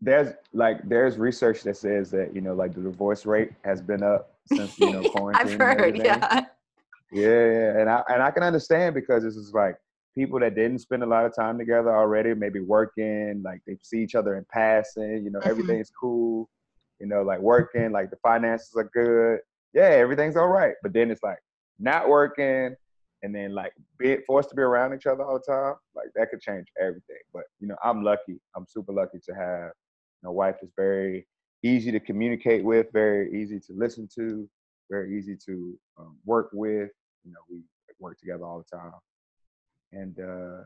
there's like there's research that says that, you know, like the divorce rate has been up since, you know, [laughs] quarantine. I've heard, yeah. Yeah, yeah. And I and I can understand because this is like people that didn't spend a lot of time together already, maybe working, like they see each other in passing, you know, Mhm. everything's cool, you know, like working, like the finances are good. Yeah, everything's all right. But then it's like not working and then like being forced to be around each other all the time, like that could change everything. But you know, I'm lucky. I'm super lucky to have a wife that's very easy to communicate with, very easy to listen to, very easy to um, work with. You know, we work together all the time. And uh,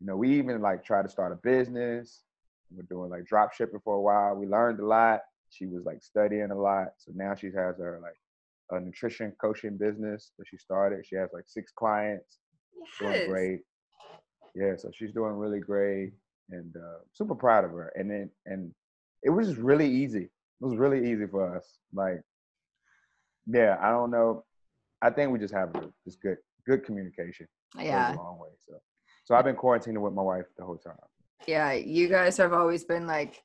you know, we even like try to start a business. We're doing like drop shipping for a while. We learned a lot. She was like studying a lot. So now she has her like a nutrition coaching business that she started. She has like six clients, doing great. Yeah, so she's doing really great and uh, super proud of her. And then and it was just really easy. It was really easy for us. Like, yeah, I don't know. I think we just have just good good communication. Yeah. a long way. So so I've been quarantining with my wife the whole time. Yeah. You guys have always been like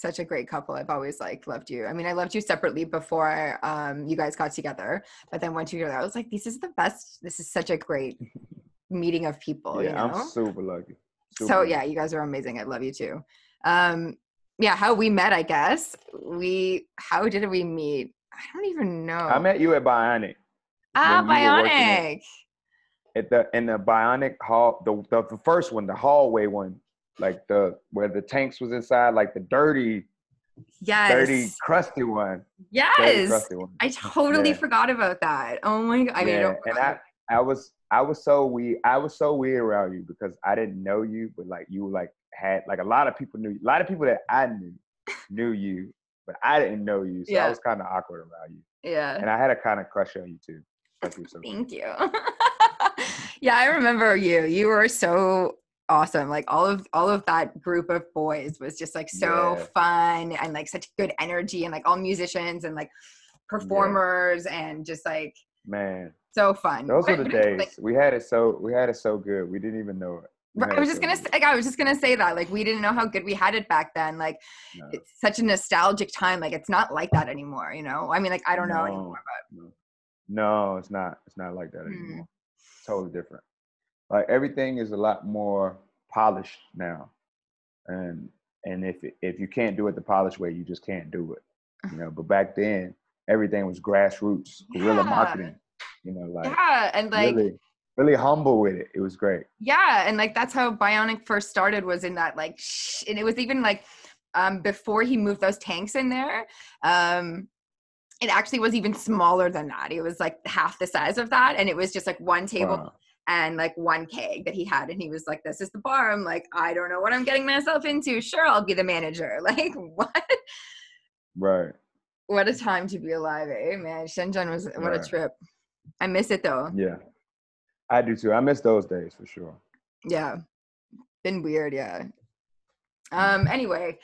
such a great couple. I've always like loved you. I mean, I loved you separately before um you guys got together, but then once you together, I was like, this is the best. This is such a great [laughs] meeting of people. yeah, you know? I'm super lucky. so Super. yeah, you guys are amazing. I love you too. Um, yeah, how we met, I guess. We how did we meet? I don't even know. I met you at Bionic ah when you were working at- Bionic. at the in the Bionic hall, the, the the first one, the hallway one, like the where the tanks was inside, like the dirty, Yes. dirty, crusty one. Yes. crusty one. I totally Yeah. forgot about that. Oh my god. I mean, I yeah, don't and. I I was I was so weird. I was so weird around you because I didn't know you, but like you like had like a lot of people knew you. A lot of people that I knew knew you, but I didn't know you, so Yeah. I was kind of awkward around you. yeah. And I had a kind of crush on you too. Like you so Thank you. [laughs] yeah, I remember you. You were so awesome. Like all of all of that group of boys was just like so Yeah. fun and like such good energy and like all musicians and like performers and just like man. so fun. Those were the but days. like, we had it so we had it so good. We didn't even know it. We Right, had I was just gonna say, like, I was just gonna say that like we didn't know how good we had it back then. Like No. it's such a nostalgic time. Like it's not like that anymore. You know? I mean, like I don't know No, anymore, no. No, it's not. It's not like that Mm. anymore. Totally different. Like everything is a lot more polished now, and and if if you can't do it the polished way, you just can't do it. You know. But back then, everything was grassroots, guerrilla Yeah. marketing. You know, like yeah, and like really, really humble with it. It was great. yeah and like that's how bionic first started was in that like sh- and it was even like um before he moved those tanks in there um it actually was even smaller than that it was like half the size of that and it was just like one table Wow. And like one keg that he had and he was like this is the bar. I'm like i don't know what i'm getting myself into. Sure i'll be the manager. [laughs] Like what? Right. what a time to be alive eh man? Shenzhen was what a trip. I miss it though. Yeah. I do too. I miss those days for sure. yeah. Been weird yeah. Um anyway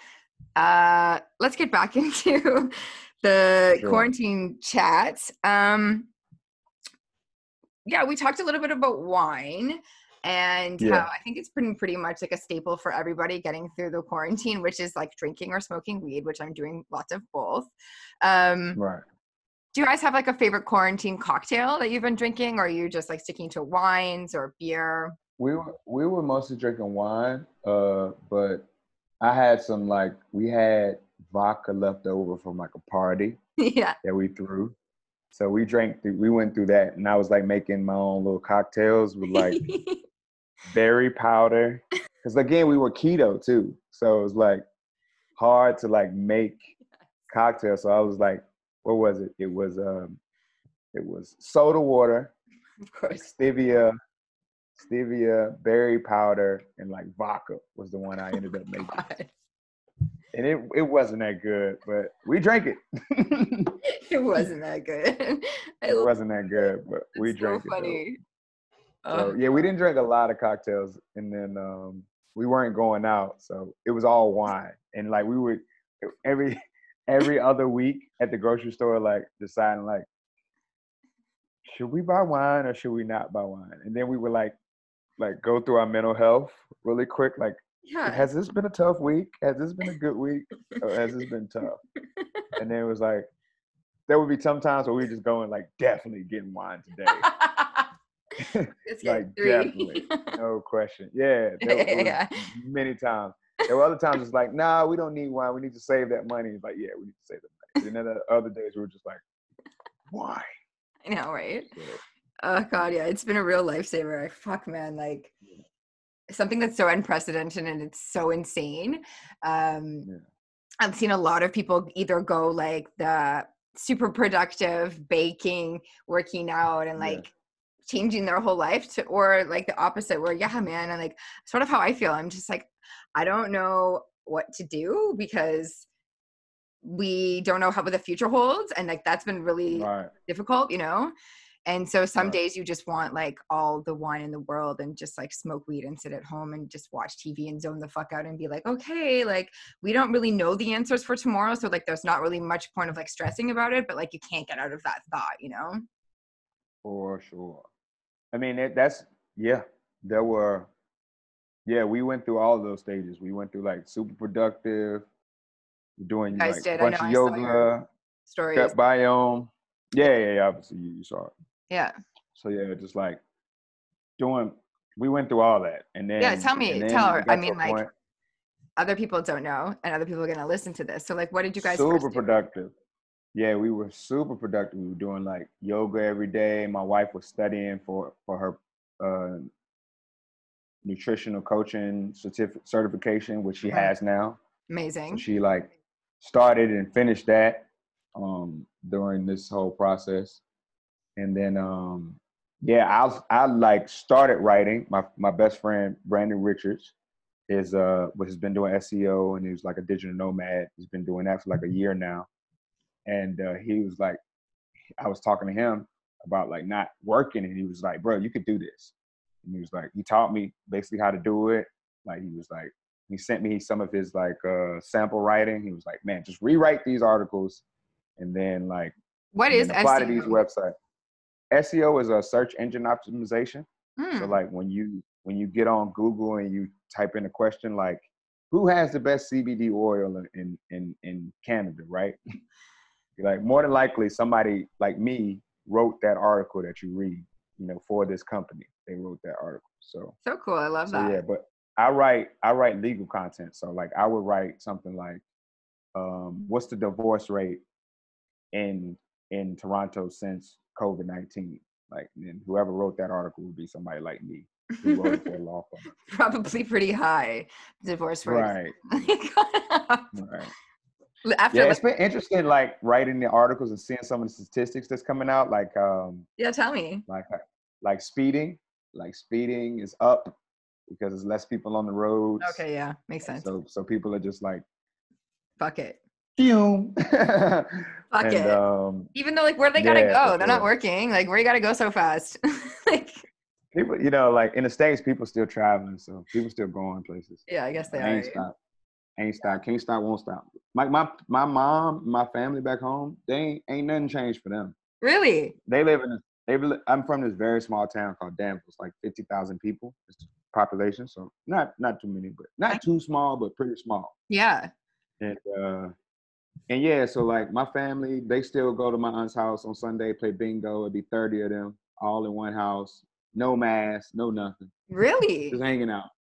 uh let's get back [laughs] into the Sure. quarantine chat. Um yeah we talked a little bit about wine and Yeah. how i think it's pretty pretty much like a staple for everybody getting through the quarantine which is like drinking or smoking weed which i'm doing lots of both um Right. do you guys have like a favorite quarantine cocktail that you've been drinking or are you just like sticking to wines or beer We were we were mostly drinking wine, uh, but I had some like we had vodka left over from like a party [laughs] yeah that we threw. So we drank through we went through that and I was like making my own little cocktails with like [laughs] berry powder. Cause again we were keto too. So it was like hard to like make cocktails. So I was like, what was it? It was um it was soda water, of course stevia, stevia, berry powder, and like vodka was the one I ended up making. [laughs] God. And it it wasn't that good, but we drank it. it [laughs] it wasn't that good. [laughs] it wasn't that good, but we it's drank so it. funny. So, Oh, yeah, we didn't drink a lot of cocktails, and then um, we weren't going out, so it was all wine. And like we would every [laughs] every other week at the grocery store, like deciding like, should we buy wine or should we not buy wine? And then we would like like go through our mental health really quick, like yeah. has this been a tough week? Has this been a good week? Or has this been tough? [laughs] And then it was like, there would be some times where we just going like, definitely getting wine today. [laughs] [laughs] Like three. definitely, no question. Yeah, there Yeah. many times. There were other times it's like, nah, we don't need wine. We need to save that money. It's like, yeah, we need to save the money. And then the other days we were just like, why? I know, right? Yeah. Oh god, yeah, it's been a real lifesaver. Fuck, man, like something that's so unprecedented and it's so insane. Um, Yeah. I've seen a lot of people either go like the super productive baking, working out, and Yeah. like changing their whole life to, or like the opposite, where yeah, man, and like sort of how I feel. I'm just like, I don't know what to do because we don't know how what the future holds, and like that's been really Right. difficult, you know? And so some Right. days you just want like all the wine in the world and just like smoke weed and sit at home and just watch TV and zone the fuck out and be like, okay, like we don't really know the answers for tomorrow. So like there's not really much point of like stressing about it, but like you can't get out of that thought, you know? For sure. I mean, it, that's yeah. There were, yeah. We went through all of those stages. We went through like super productive, doing like did. bunch know, of I saw your yoga, Stories. gut biome. Yeah, yeah, yeah. Obviously, you, you saw it. Yeah. So yeah, just like doing we went through all that, and then Yeah, tell me, tell her. I mean, like, point- Other people don't know, and other people are gonna listen to this. So, like, what did you guys? Do? Super productive. Yeah, we were super productive. We were doing like yoga every day. My wife was studying for for her uh, nutritional coaching certif- certification, which she Mhm. has now. So Amazing. she like started and finished that um, during this whole process, and then um, yeah, I was, I like started writing. My my best friend Brandon Richards is uh what has been doing SEO and he was like a digital nomad. He's been doing that for like a year now, and uh, he was like, I was talking to him about like not working, and he was like, bro, you could do this. And he was like, he taught me basically how to do it. Like he was like, he sent me some of his like uh sample writing. He was like, man, just rewrite these articles, and then like What is then to these SEO? websites. SEO is a search engine optimization. So Hmm. like when you when you get on Google and you type in a question like who has the best CBD oil in in in, Canada, right? You're [laughs] like more than likely somebody like me wrote that article that you read, you know, for this company. They wrote that article. So So cool. I love so that. yeah, but I write I write legal content. So like I would write something like um what's the divorce rate in in Toronto since COVID nineteen? Like and whoever wrote that article would be somebody like me who wrote it for a law firm. [laughs] Probably pretty high divorce rate. Right. [laughs] Right. After, Yeah, like, it's been interesting like writing the articles and seeing some of the statistics that's coming out. Like um yeah, tell me. like like speeding. Like speeding is up because there's less people on the roads. Okay, yeah, makes sense. So so people are just like Fuck it. Fume. [laughs] Fuck and, it. Um, Even though, like, where they gotta Yeah, go? They're not working. Like, where you gotta go so fast? [laughs] like, people, you know, like in the states, people still traveling, so people still going places. yeah, I guess they I are. ain't stop. Ain't stop. Can't stop. Won't stop. Like my my mom, my family back home, they ain't, ain't nothing changed for them. Really? They live in. A, they. I'm from this very small town called Danville. It's like fifty thousand people. It's population, so not not too many, but not too small, but pretty small. Yeah. And uh, and yeah, so like my family, they still go to my aunt's house on Sunday, play bingo. It'd be thirty of them, all in one house, no mask, no nothing, Really? just hanging out.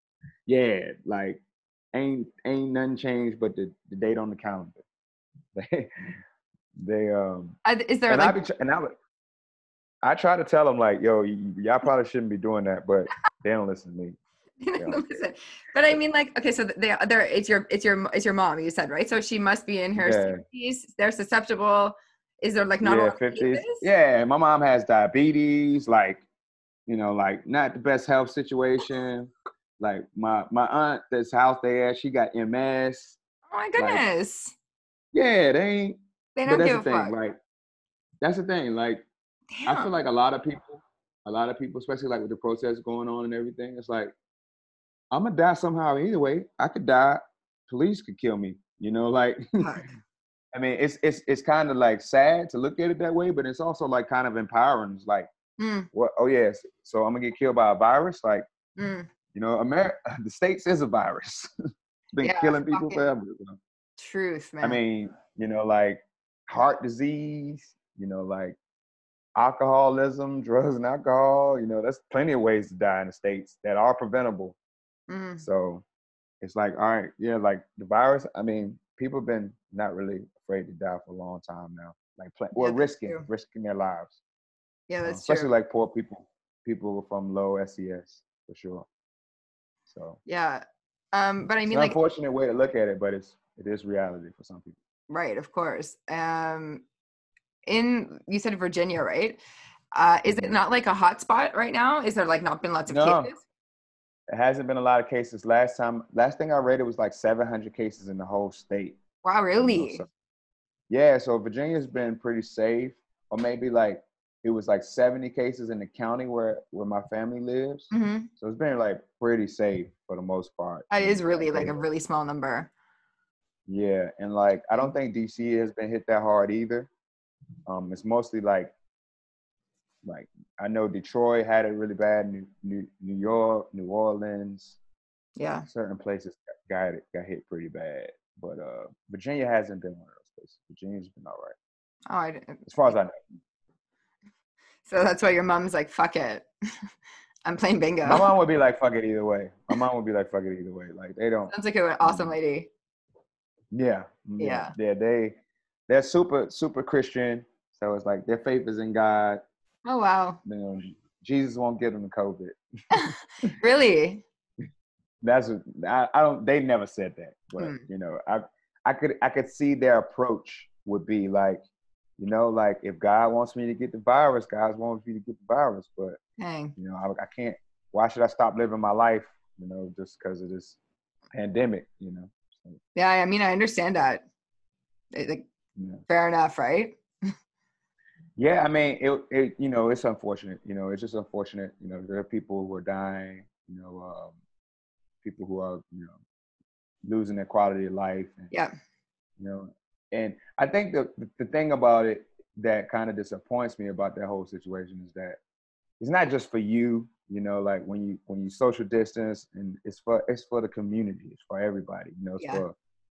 Yeah, like ain't ain't nothing changed but the, the date on the calendar. [laughs] They they um Uh, is there and I be and I would I try to tell them like, yo, y- y'all probably shouldn't be doing that, but they don't listen to me. [laughs] Listen, but I mean, like, okay, so they, they're it's your it's your it's your mom. You said right, so she must be in her Yeah. sixties. They're susceptible. Is there like not yeah, fifties. cases? Yeah, my mom has diabetes, like, you know, like not the best health situation. Like my my aunt, this house they at, she got MS. Oh my goodness. Yeah, they ain't. they don't that's give the a thing. fuck. Like, that's the thing. Like, I feel like a lot of people, a lot of people, especially like with the protests going on and everything, it's like, I'm gonna die somehow either way. I could die. Police could kill me. You know, like, [laughs] I mean, it's it's it's kind of like sad to look at it that way, but it's also like kind of empowering. It's like, Mm, what? Oh yes, so I'm gonna get killed by a virus? Like, mm. you know, America, [laughs] the states is a virus. [laughs] been Yeah, killing people forever. you know? Truth, man. I mean, you know, like heart disease, you know, like alcoholism, drugs and alcohol, you know, there's plenty of ways to die in the States that are preventable. Mm. So it's like, all right, yeah, like the virus, I mean, people have been not really afraid to die for a long time now. Like, or that's risking, true. risking their lives. yeah, uh, that's especially true. like poor people, people from low SES for sure. So yeah. Um, but I it's mean, an like, unfortunate way to look at it, but it's it is reality for some people. right, of course. Um, in you said Virginia, right? Uh, is it Mhm. not like a hot spot right now? Is there like not been lots of No. cases? It hasn't been a lot of cases. Last time, last thing I read, it was like 700 cases in the whole state. Wow, really? so- yeah, so Virginia's been pretty safe, or maybe like it was like 70 cases in the county where where my family lives. hmm So it's been like pretty safe for the most part. That is really like a really small number. Yeah, and like I don't think DC has been hit that hard either. Um, it's mostly like, like I know Detroit had it really bad. New New, New York, New Orleans, Yeah. certain places got it got hit pretty bad. But uh, Virginia hasn't been one of those places. Virginia's been all right, Oh, I, didn't- as far as I know. [laughs] so that's why your mom's like, "Fuck it, [laughs] I'm playing bingo. My mom would be like, "Fuck it either way." My mom would be like, "Fuck it either way." Like they don't. Sounds like an awesome lady. Yeah, Yeah. yeah. They they're super super Christian, so it's like their faith is in God. Oh wow. Know, Jesus won't get them the COVID. [laughs] Really? [laughs] That's what- I, I don't. They never said that, but Hmm. you know, I I could I could see their approach would be like, you know, like if God wants me to get the virus, God wants me to get the virus, but Dang. you know, I, I can't. Why should I stop living my life? You know, just because of this pandemic. You know. So, Yeah, I mean, I understand that. Like, know. fair enough, right? Yeah, I mean, it, it, you know, it's unfortunate. You know, it's just unfortunate. You know, there are people who are dying. You know, um, people who are, you know, losing their quality of life. And, Yeah. You know, and I think the the thing about it that kind of disappoints me about that whole situation is that it's not just for you. You know, like when you when you social distance, and it's for it's for the community. It's for everybody. You know, it's Yeah. for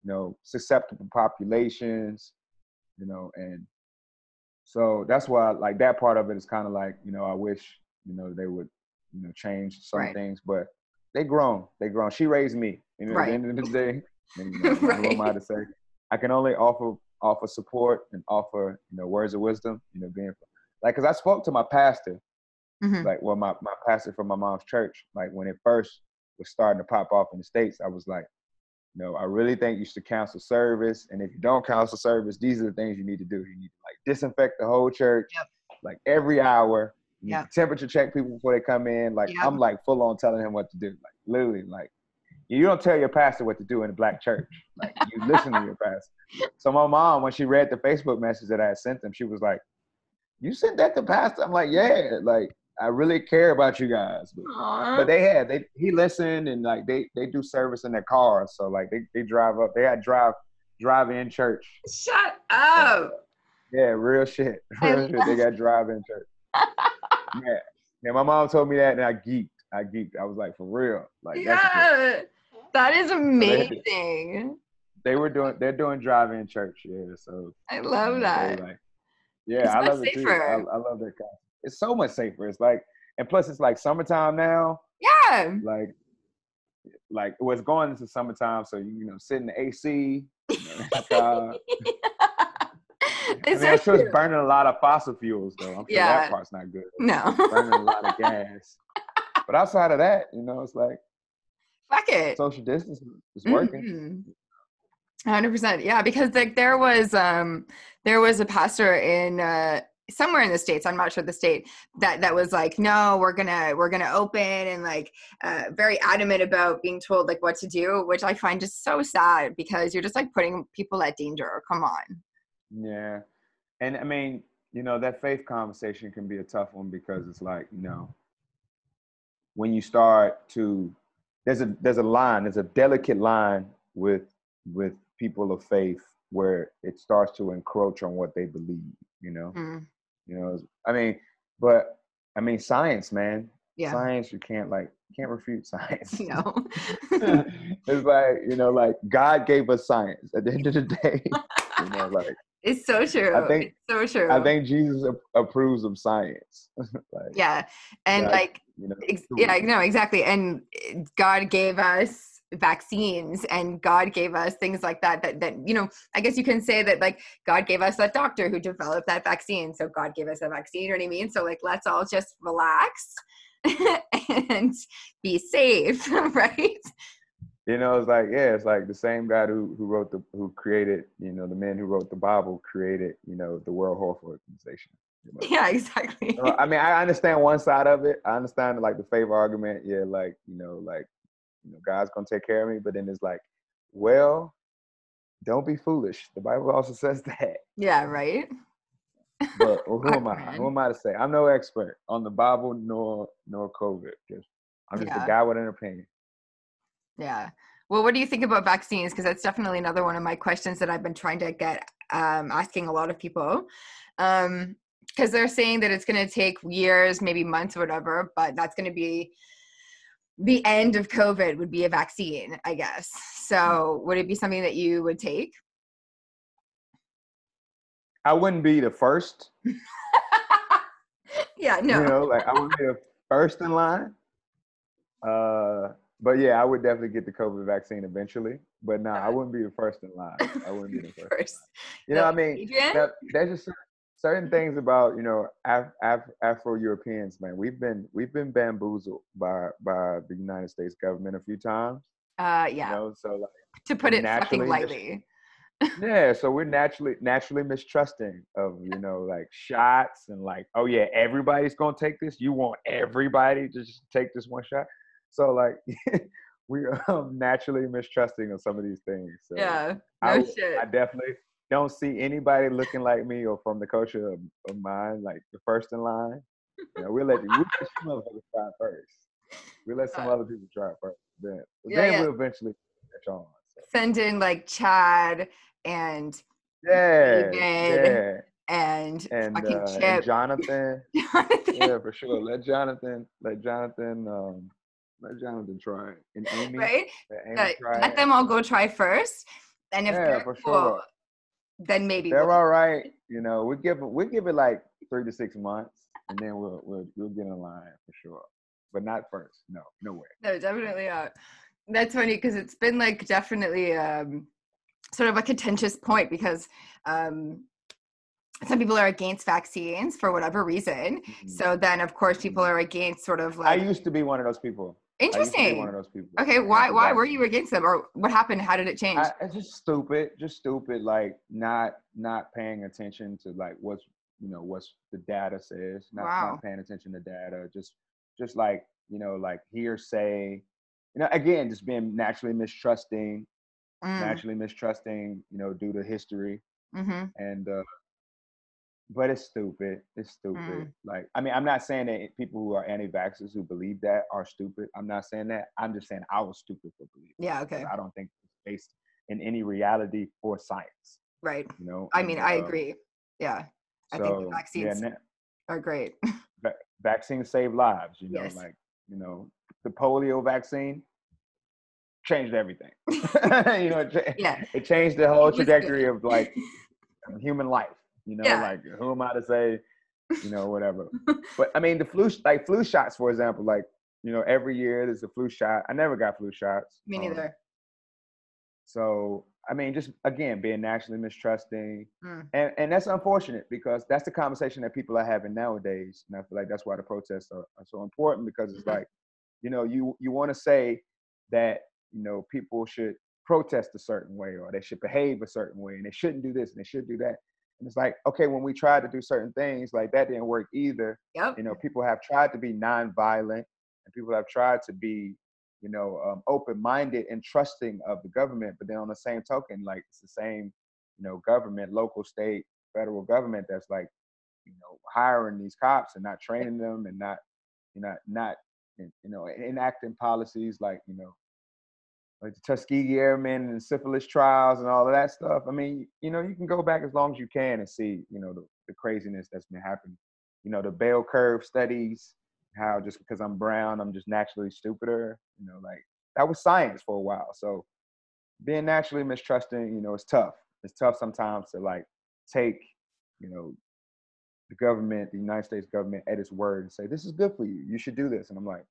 you know susceptible populations. You know, and so that's why like that part of it is kind of like you know I wish you know they would you know change some Right. things, but they grown. They grown. She raised me. You know, Right. at the end of the [laughs] day, and, you know, who am I to say? I can only offer offer support and offer you know words of wisdom. You know, being like because I spoke to my pastor, Mhm. like well my my pastor from my mom's church, like when it first was starting to pop off in the states, I was like. No, I really think you should cancel service. And if you don't cancel service, these are the things you need to do. You need to like disinfect the whole church, Yep. like every hour. You need Yep. to temperature check people before they come in. Like Yep. I'm like full on telling him what to do. Like literally, like you don't tell your pastor what to do in a black church. Like you [laughs] listen to your pastor. So my mom, when she read the Facebook message that I had sent them, she was like, "You sent that to pastor?" I'm like, "Yeah." Like I really care about you guys. But, but they had they he listened and like they they do service in their cars. So like they they drive up. They had drive drive in church. Shut up. Yeah, real shit. [laughs] Real shit. They got drive in church. [laughs] yeah. Yeah, my mom told me that and I geeked. I geeked. I was like, for real. Like that's. Yeah. That is amazing. they were doing they're doing drive in church, yeah. So I love that. Like, yeah, It's I much love it too. I. I love that kind. It's so much safer. It's like and plus it's like summertime now. Yeah. Like like it was going into summertime, so you, know, sit in the AC. You know. [laughs] I mean, I'm sure it's burning a lot of fossil fuels though. I'm sure Yeah. that part's not good. No. burning a lot of [laughs] gas. But outside of that, you know, it's like Fuck it. social distance is working. Mhm. Hundred percent, yeah. Because like there was um there was a pastor in uh somewhere in the states i'm not sure the state that that was like no we're gonna we're gonna open and like uh, very adamant about being told like what to do which i find just so sad because you're just like putting people at danger come on Yeah. And I mean, you know, that faith conversation can be a tough one because it's like, you know, when you start to there's a there's a line, there's a delicate line with with people of faith where it starts to encroach on what they believe, you know. Mm, You know, I mean, but I mean science, man. yeah Science you can't like can't refute [laughs] science. [laughs] no [laughs] it's like, you know, like God gave us science. At the end of the day, you know, like it's so true I think- it's so true I think Jesus approves of science. like, yeah and God, like you know, Ex- yeah, no, exactly. And eh, God gave us vaccines and God gave us things like that that that you know, I guess you can say that like God gave us that doctor who developed that vaccine. So God gave us a vaccine, you know what I mean? So like let's all just relax [laughs] and be safe, [laughs] right? you know, it's like yeah, it's like the same God who who wrote the who created, you know, the man who wrote the Bible created, you know, the World Health Organization. You know? Yeah, exactly. I mean, I understand one side of it. I understand like the favor argument. Yeah, like you know, like you know, God's gonna take care of me. But then it's like, well, don't be foolish. The Bible also [laughs] says that. Yeah, right. But [laughs] who am I? Who am I to say? I'm no expert on the Bible nor nor COVID. Just I'm just Yeah. a guy with an opinion. Yeah. Well, what do you think about vaccines? Because that's definitely another one of my questions that I've been trying to get um, asking a lot of people. Um, because they're saying that it's going to take years, maybe months, or whatever, but that's going to be the end of COVID would be a vaccine, I guess. So, would it be something that you would take? I wouldn't be the first. [laughs] yeah, no. You know, like I wouldn't be the, first in line. Uh, but yeah, I would definitely get the COVID vaccine eventually. But no, nah, I wouldn't be the first in line. I wouldn't be the [laughs] first. first. You know, what I mean, that, there's just certain things about you know Af- Af- Afro Europeans, man. We've been we've been bamboozled by by the United States government a few times. Uh, yeah. You know, so like to put it fucking lightly. [laughs] yeah, so we're naturally naturally mistrusting of you know like shots and like oh yeah everybody's gonna take this. You want everybody to just take this one shot. So like [laughs] we are um, naturally mistrusting of some of these things. So yeah, no I, shit. I definitely don't see anybody looking like me or from the culture of, of mine, like the first in line. You know, we'll let, we let some [laughs] motherfuckers try first. We let some other people try first. Then, yeah, then yeah. we'll eventually catch on. So. Send in like Chad and yeah, yeah. and and, uh, Chip. and Jonathan. [laughs] Jonathan. Yeah, for sure. Let Jonathan. Let Jonathan. Um, let Jonathan try it. And Amy. Right. Let, Amy let them all go try first. And if yeah, they're for cool, sure. Then maybe they're we'll all right. You know, we give we give it like three to six months, and then we'll we'll we'll get in line for sure. But not first. No, no way. No, definitely not. That's funny because it's been like definitely um, sort of a contentious point because um, some people are against vaccines for whatever reason. Mm-hmm. So then, of course, people are against sort of like. I used to be one of those people. Interesting. one of those people. Okay, why why were you against them, or what happened? How did it change? I, it's just stupid, just stupid. Like not not paying attention to like what's you know what's the data says. Not, wow. not paying attention to data. Just just like you know like hearsay. You know, again, just being naturally mistrusting, mm. naturally mistrusting. You know, due to history, mm-hmm. and uh, but it's stupid. It's stupid. Mm. Like, I mean, I'm not saying that people who are anti-vaxxers who believe that are stupid. I'm not saying that. I'm just saying I was stupid for believing. Yeah. Okay. I don't think it's based in any reality or science. Right. You know. I mean, uh, I agree. Yeah. I think the vaccines yeah, are great. [laughs] Va- vaccines save lives. You know, yes. like you know, the polio vaccine changed everything. [laughs] [laughs] you know, it, yeah. it changed the whole trajectory of like human life. You know, yeah. like who am I to say, you know, whatever. [laughs] but I mean, the flu, like flu shots, for example, like you know, every year there's a flu shot. I never got flu shots. Me neither. Um, so I mean, just again, being nationally mistrusting, mm. and and that's unfortunate because that's the conversation that people are having nowadays, and I feel like that's why the protests are, are so important because it's mm-hmm. like, you know, you you want to say that you know people should protest a certain way or they should behave a certain way and they shouldn't do this and they should do that and it's like, okay, when we tried to do certain things, like that didn't work either. Yep. You know, people have tried to be nonviolent and people have tried to be, you know, um, open-minded and trusting of the government. But then on the same token, like it's the same, you know, government, local, state, federal government that's like, you know, hiring these cops and not training them and not, you know, not, you know, enacting policies like, you know, like the Tuskegee Airmen and syphilis trials and all of that stuff. I mean, you know, you can go back as long as you can and see, you know, the, the craziness that's been happening. You know, the bell curve studies, how just because I'm brown, I'm just naturally stupider. You know, like that was science for a while. So being naturally mistrusting, you know, it's tough. It's tough sometimes to like take, you know, the government, the United States government at its word and say, this is good for you. You should do this. And I'm like,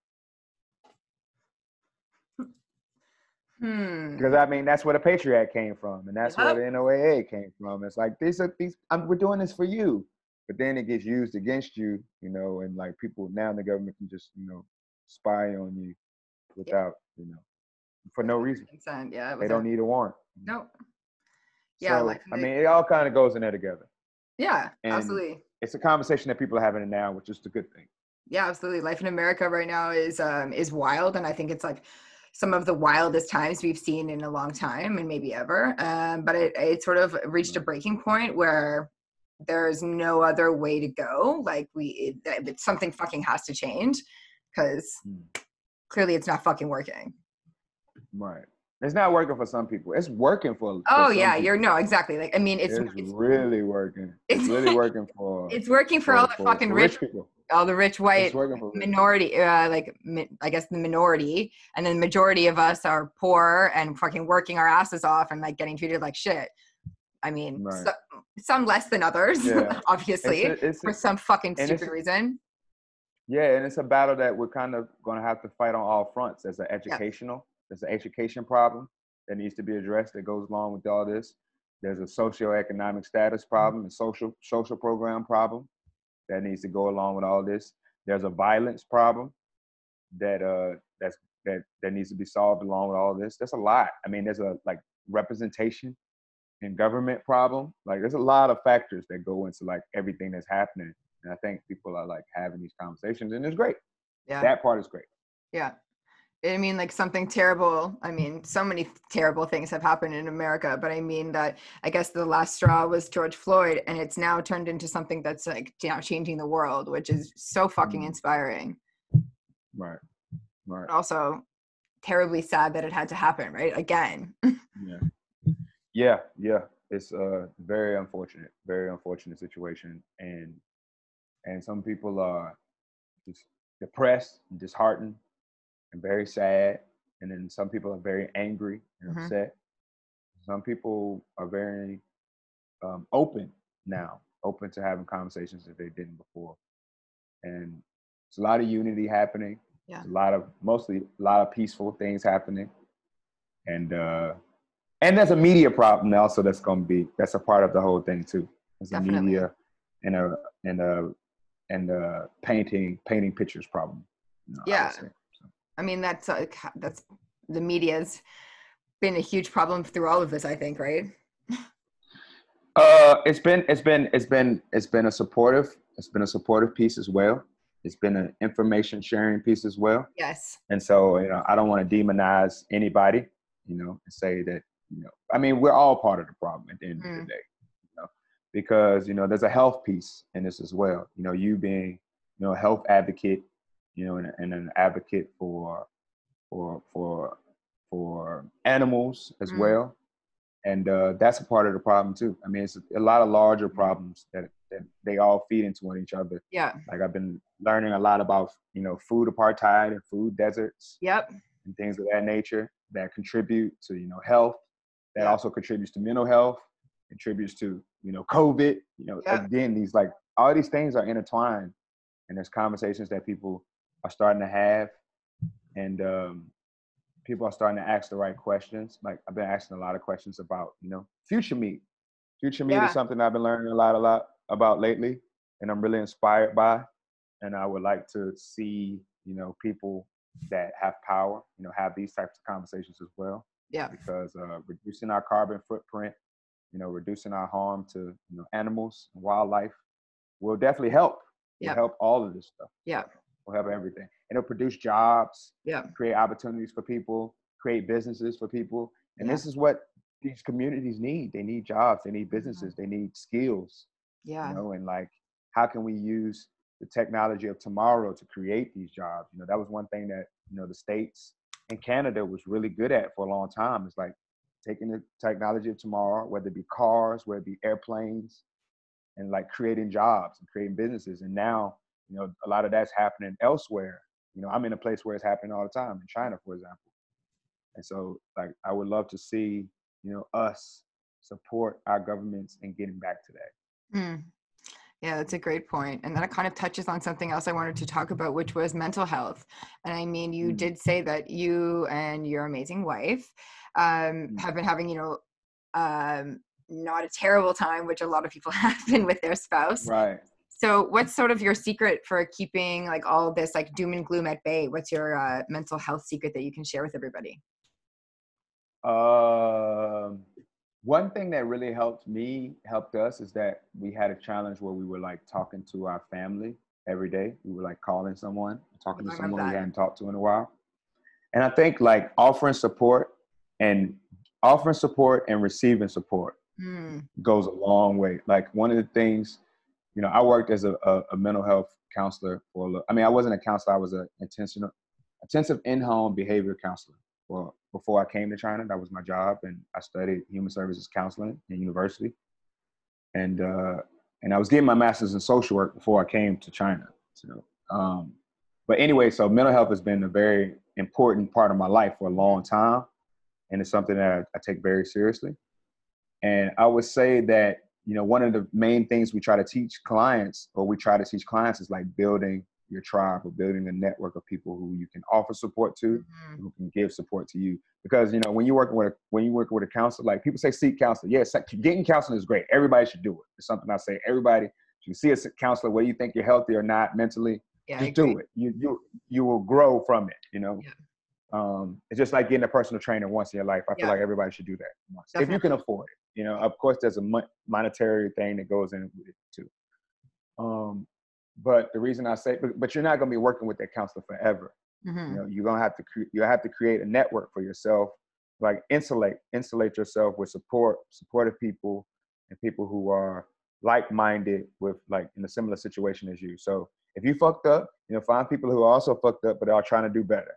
Hmm. Because I mean, that's where the Patriot came from, and that's yep. where the NDAA came from. It's like these are these. I'm, we're doing this for you, but then it gets used against you, you know, and like people now the government can just you know spy on you without you know for no reason. Consent, yeah. They don't need a warrant. Nope. Yeah, so, like I mean, it all kind of goes in there together. Yeah, and absolutely. It's a conversation that people are having now, which is a good thing. Yeah, absolutely. Life in America right now is um is wild, and I think it's like some of the wildest times we've seen in a long time and maybe ever. Um, but it, it sort of reached a breaking point where there's no other way to go. Like we, it, it, something fucking has to change because mm. clearly it's not fucking working. Right. It's not working for some people. It's working for. for oh yeah, people. you're no exactly. Like I mean, it's, it's, it's really working. It's, it's really [laughs] working for. It's working for, for all the fucking rich, rich people all the rich white minority uh, like mi- i guess the minority and then the majority of us are poor and fucking working our asses off and like getting treated like shit i mean right. so, some less than others yeah. [laughs] obviously it's a, it's for some fucking stupid reason Yeah, and it's a battle that we're kind of going to have to fight on all fronts. There's an educational, there's an education problem that needs to be addressed that goes along with all this. There's a socioeconomic status problem and social social program problem that needs to go along with all this. There's a violence problem that uh that's that that needs to be solved along with all this. There's a lot. I mean, there's a like representation and government problem. Like there's a lot of factors that go into like everything that's happening. And I think people are like having these conversations and it's great. Yeah. That part is great. Yeah. I mean, like something terrible. I mean, so many terrible things have happened in America, but I mean that I guess the last straw was George Floyd, and it's now turned into something that's like you know changing the world, which is so fucking Mm. inspiring. Right. Right. But also terribly sad that it had to happen, right? Again. Yeah. Yeah, yeah. It's a very unfortunate, very unfortunate situation. And and some people are just depressed and disheartened and very sad. And then some people are very angry and Mhm. upset. Some people are very um, open now, open to having conversations that they didn't before. And it's a lot of unity happening. Yeah. It's a lot of mostly a lot of peaceful things happening. And uh and there's a media problem also that's gonna be that's a part of the whole thing too. There's a media and a and a and a painting painting pictures problem. you know, Yeah. I mean, that's uh, that's the media's been a huge problem through all of this. I think, right? Uh, it's been it's been it's been it's been a supportive it's been a supportive piece as well. It's been an information sharing piece as well. Yes. And so, you know, I don't want to demonize anybody, you know, and say that, you know, I mean, we're all part of the problem at the end of Mm. the day, you know, because, you know, there's a health piece in this as well. You know, you being, you know, a health advocate, you know, and, and an advocate for, for, for, for animals as Mm. well. And uh, that's a part of the problem too. I mean, it's a lot of larger problems that, that they all feed into one each other. Yeah. Like I've been learning a lot about, you know, food apartheid and food deserts Yep. and things of that nature that contribute to, you know, health, that Yeah. also contributes to mental health, contributes to, you know, COVID. You know, Yeah. again, these like all these things are intertwined and there's conversations that people are starting to have. And um people are starting to ask the right questions. Like I've been asking a lot of questions about, you know, future meat. Future meat Yeah. is something I've been learning a lot, a lot about lately, and I'm really inspired by. And I would like to see, you know, people that have power, you know, have these types of conversations as well. Yeah. Because uh, reducing our carbon footprint, you know, reducing our harm to you know animals and wildlife will definitely help. Will Yeah. help all of this stuff. Yeah. Will help everything. And it'll produce jobs Yeah. create opportunities for people, create businesses for people. And Yeah. this is what these communities need. They need jobs, they need businesses, mm-hmm. they need skills, Yeah. you know, and like how can we use the technology of tomorrow to create these jobs? You know, that was one thing that, you know, the States and Canada was really good at for a long time. It's like taking the technology of tomorrow, whether it be cars, whether it be airplanes, and like creating jobs and creating businesses. And now, you know, a lot of that's happening elsewhere. You know, I'm in a place where it's happening all the time in China, for example. And so, like, I would love to see, you know, us support our governments in getting back to that. Mm. Yeah, that's a great point. And that kind of touches on something else I wanted to talk about, which was mental health. And I mean, you Mm. did say that you and your amazing wife um, Mm. have been having, you know, um, not a terrible time, which a lot of people [laughs] have been with their spouse. Right. So, what's sort of your secret for keeping like all this like doom and gloom at bay? What's your uh, mental health secret that you can share with everybody? Um, one thing that really helped me, helped us, is that we had a challenge where we were like talking to our family every day. We were like calling someone, talking to remember someone we hadn't talked to in a while. And I think like offering support and offering support and receiving support Mm, goes a long way. Like one of the things, you know, I worked as a, a, a mental health counselor for. a li- I mean, I wasn't a counselor. I was an intentional, intensive in-home behavior counselor. For before I came to China, that was my job, and I studied human services counseling in university. And uh, and I was getting my master's in social work before I came to China. So, um, but anyway, so mental health has been a very important part of my life for a long time, and it's something that I, I take very seriously. And I would say that, you know, one of the main things we try to teach clients or we try to teach clients is like building your tribe or building a network of people who you can offer support to, Mhm. who can give support to you. Because you know when you're working with a, when you work with a counselor, like people say seek counseling. Yes, getting counseling is great. Everybody should do it. It's something I say. Everybody should see a counselor whether you think you're healthy or not mentally. Yeah, just do it. You you you will grow from it. You know. Yeah. Um, it's just like getting a personal trainer once in your life. I feel Yeah. like everybody should do that once if you can afford it. You know, of course, there's a monetary thing that goes in with it too. Um, but the reason I say, but, but you're not going to be working with that counselor forever. Mhm. You know, you're gonna have to cre- you have to create a network for yourself, like insulate insulate yourself with support, supportive people, and people who are like-minded with like in a similar situation as you. So if you fucked up, you know, find people who are also fucked up but are trying to do better.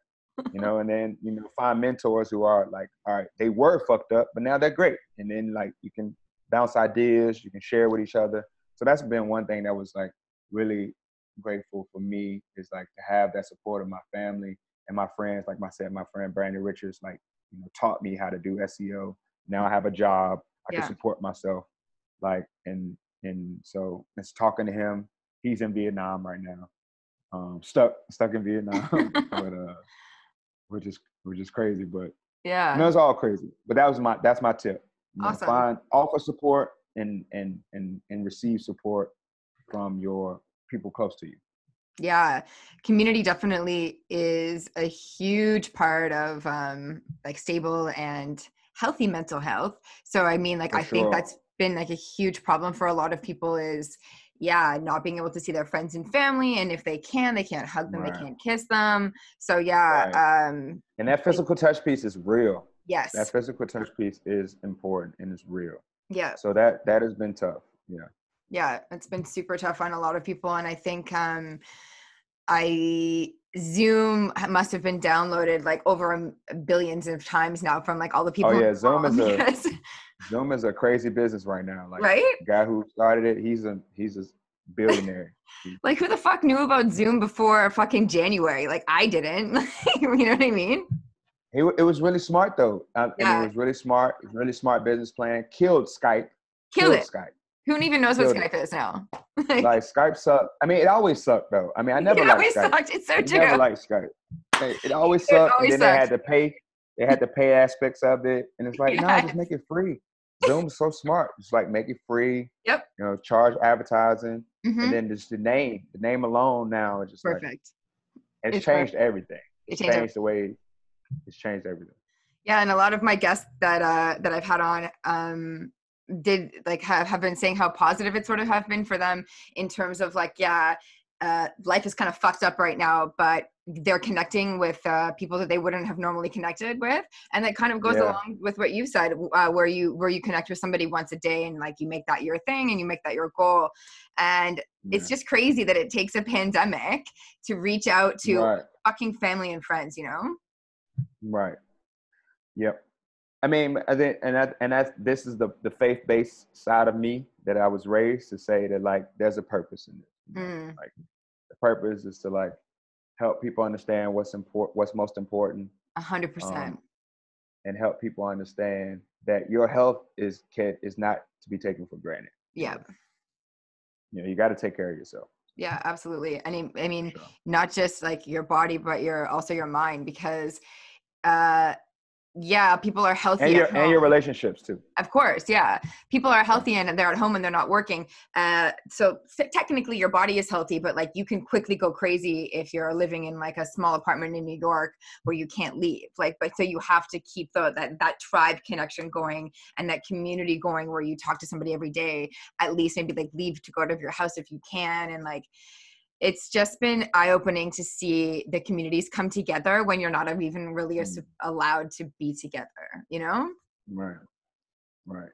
[laughs] You know, and then you know, find mentors who are like, all right, they were fucked up, but now they're great. And then like you can bounce ideas, you can share with each other. So that's been one thing that was like really grateful for me is like to have that support of my family and my friends. Like I said, my friend Brandon Richards, like you know, taught me how to do SEO. Now I have a job. I Yeah. can support myself. Like and and so it's talking to him. He's in Vietnam right now. Um, stuck stuck in Vietnam, [laughs] but uh, which is which is crazy. But Yeah. no, it's all crazy. But that was my that's my tip. You know, Awesome. Find offer support and and and and receive support from your people close to you. yeah community definitely is a huge part of um like stable and healthy mental health so i mean like For i think that's been like a huge problem for a lot of people is yeah not being able to see their friends and family and if they can they can't hug them Right. they can't kiss them so yeah um And that physical touch piece is real. yes That physical touch piece is important and it's real. yeah So that that has been tough. Yeah. yeah it's been super tough on a lot of people and i think um i zoom must have been downloaded like over billions of times now from like all the people Oh yeah, Zoom is a [laughs] Zoom is a crazy business right now. Like right the guy who started it, he's a he's a billionaire. like who the fuck knew about zoom before fucking january like i didn't [laughs] you know what i mean He, it was really smart though. Uh, Yeah. it was really smart. It really smart business plan. Killed Skype. killed it Skype. Who even knows what skype it. is now [laughs] Like Skype sucked. I mean, it always sucked though. I mean, I never it liked always Skype. sucked it's so I true never liked Skype. It, it always It sucked. always and then they had to pay. They had to pay aspects of it, and it's like, [laughs] no, just make it free. Zoom's so smart. Just like make it free. Yep. You know, charge advertising, Mhm. and then just the name. The name alone now is just like perfect it's, It's changed everything. It It's changed changed the way. It's changed everything. Yeah, and a lot of my guests that uh that I've had on um did like have, have been saying how positive it sort of have been for them in terms of like yeah uh life is kind of fucked up right now but they're connecting with uh people that they wouldn't have normally connected with and that kind of goes Yeah. along with what you said uh, where you where you connect with somebody once a day and like you make that your thing and you make that your goal and it's just crazy that it takes a pandemic to reach out to right. fucking family and friends you know Right. Yep. I mean, I think, and that, and that's this is the the faith based side of me that I was raised to say that like there's a purpose in it. Mm. Like the purpose is to like help people understand what's important, what's most important, a hundred percent um, and help people understand that your health is can is not to be taken for granted. yeah You know, you got to take care of yourself. Yeah, absolutely. I mean, I mean, Sure. not just like your body, but your also your mind, because, uh, yeah, people are healthy. And your and your relationships too. Of course, yeah, people are healthy and they're at home and they're not working. Uh, so th- technically, your body is healthy, but like you can quickly go crazy if you're living in like a small apartment in New York where you can't leave. Like, but so you have to keep the that that tribe connection going and that community going where you talk to somebody every day. At least maybe like leave to go out of your house if you can, and like it's just been eye opening to see the communities come together when you're not even really Mm. allowed to be together. You know? Right. Right.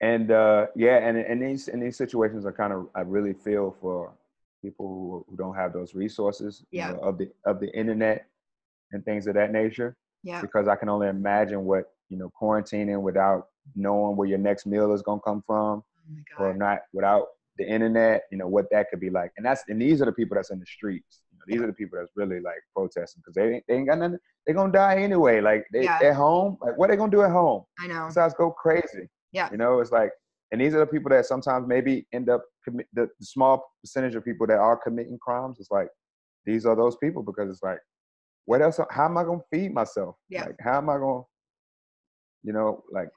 And uh yeah, and in these in these situations I kind of I really feel for people who, who don't have those resources you know, of the of the internet and things of that nature. Yeah. Because I can only imagine what, you know, quarantining without knowing where your next meal is gonna come from Oh or not without the internet, you know, what that could be like. And that's and these are the people that's in the streets. You know, these are the people that's really like protesting because they, ain't- they ain't got nothing. They're gonna die anyway. Like they, Yeah. they're home. Like what are they gonna do at home? I know. Besides go crazy. Yeah. You know, it's like and these are the people that sometimes maybe end up commit the, the small percentage of people that are committing crimes. It's like these are those people because it's like, what else? How am I gonna feed myself? Yeah. Like, how am I gonna, you know, like,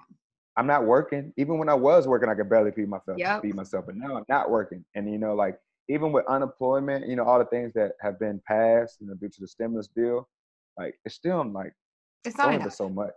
I'm not working. Even when I was working, I could barely feed myself. Yep. Feed myself, but now I'm not working. And you know, like, even with unemployment, you know, all the things that have been passed, you know, due to the stimulus bill, like, it's still like It's not enough. so much.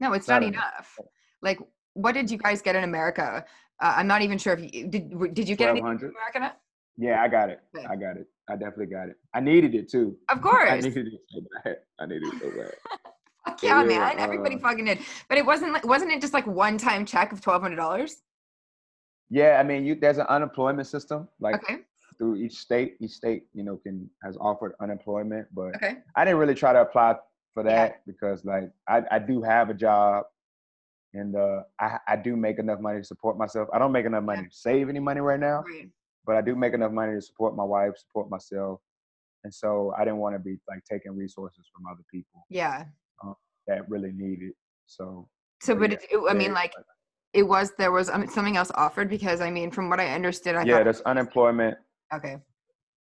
No, it's not not enough. enough. Like, what did you guys get in America? Uh, I'm not even sure if you did. Did you get anything in America? Yeah, I got it. I got it. I definitely got it. I needed it too. Of [laughs] course. I needed it so bad. I needed it so bad. [laughs] Yeah, yeah, man. Everybody uh, fucking did. But it wasn't like wasn't it just like one time check of twelve hundred dollars? Yeah, I mean, you there's an unemployment system like Okay. through each state. Each state, you know, can has offered unemployment, but Okay. I didn't really try to apply for Yeah. that because like I, I do have a job and uh I, I do make enough money to support myself. I don't make enough money Yeah. to save any money right now, Right. but I do make enough money to support my wife, support myself. And so I didn't want to be like taking resources from other people Yeah. That really needed. So So, but yeah, it, it- I mean, like it was there was something else offered because I mean, from what I understood, I yeah, there's unemployment. okay.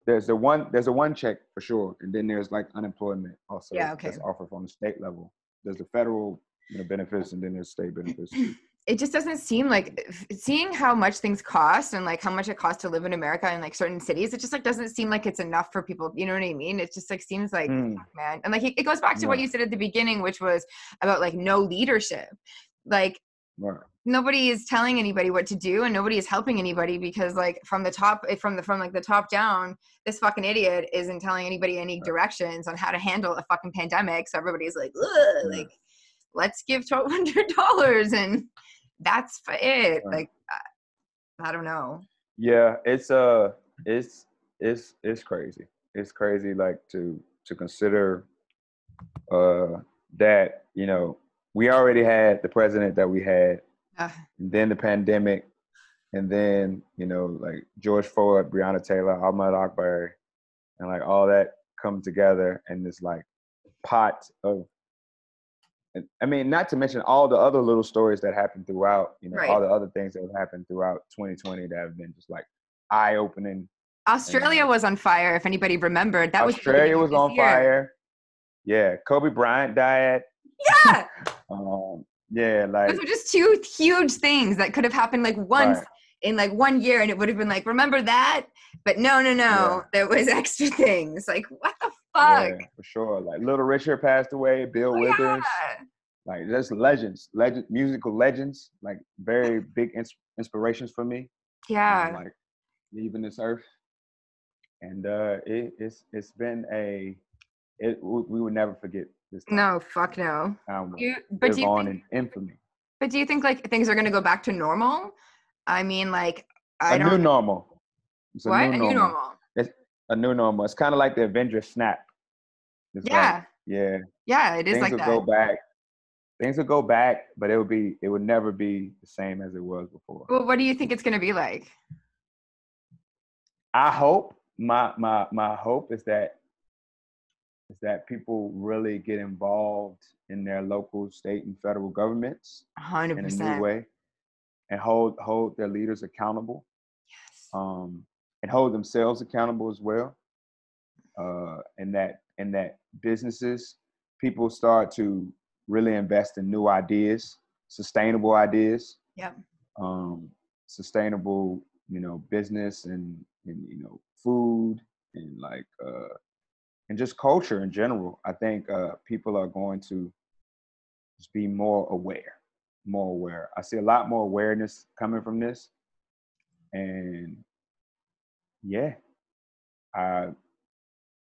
There's the one there's a one check for sure, and then there's like unemployment also Yeah, okay. that's offered from the state level. There's the federal you know, benefits, and then there's state benefits. [clears throat] it just doesn't seem like seeing how much things cost and like how much it costs to live in America and like certain cities. It just like doesn't seem like it's enough for people. You know what I mean? It just like seems like Mm. man, and like it, goes back to what you said at the beginning, which was about like no leadership. Like nobody is telling anybody what to do, and nobody is helping anybody because like from the top, eh, from the from like the top down, this fucking idiot isn't telling anybody any directions on how to handle a fucking pandemic. So everybody's like, Ugh, Yeah. like let's give twelve hundred dollars and that's for it. Like, I, I don't know. Yeah, it's uh, it's it's it's crazy. It's crazy, like to to consider uh that you know we already had the president that we had, Uh, and then the pandemic, and then you know like George Floyd, Breonna Taylor, Ahmaud Arbery, and like all that come together in this like pot of. And- I mean, not to mention all the other little stories that happened throughout, you know, all the other things that have happened throughout 2020 that have been just like eye opening. Australia was on fire. If anybody remembered, that was Australia beginning was on year. fire. Yeah, Kobe Bryant died. Yeah, [laughs] Um, yeah, like those were just two huge things that could have happened like once Right. In like one year, and it would have been like, remember that? But no, no, no, Yeah. there was [laughs] extra things. Like, what the fuck? yeah, for sure. Like Little Richard passed away. Bill Oh, Withers. yeah. like just legends, legend, musical legends, like very [laughs] big ins- inspirations for me. Yeah. like leaving this earth, and uh, it, it's it's been a it we, would never forget this. Time. No, fuck no. will You, but do you on think, in infamy. but do you think like things are gonna go back to normal? I mean, like I a don't. new normal. It's a what new a normal. new normal? A new normal. It's kind of like the Avengers snap. It's like, Yeah, yeah. yeah, it is things like will that. go back. Things will go back, but it will be. It would never be the same as it was before. Well, what do you think it's gonna be like? I hope my my my hope is that is that people really get involved in their local, state, and federal governments hundred in a new way, and hold hold their leaders accountable, Yes. um, and hold themselves accountable as well. Uh, and that and that businesses, people start to really invest in new ideas, sustainable ideas. Yep. Um, sustainable, you know, business and and you know, food and like uh, and just culture in general. I think uh, people are going to just be more aware, more aware. I see a lot more awareness coming from this, and yeah, I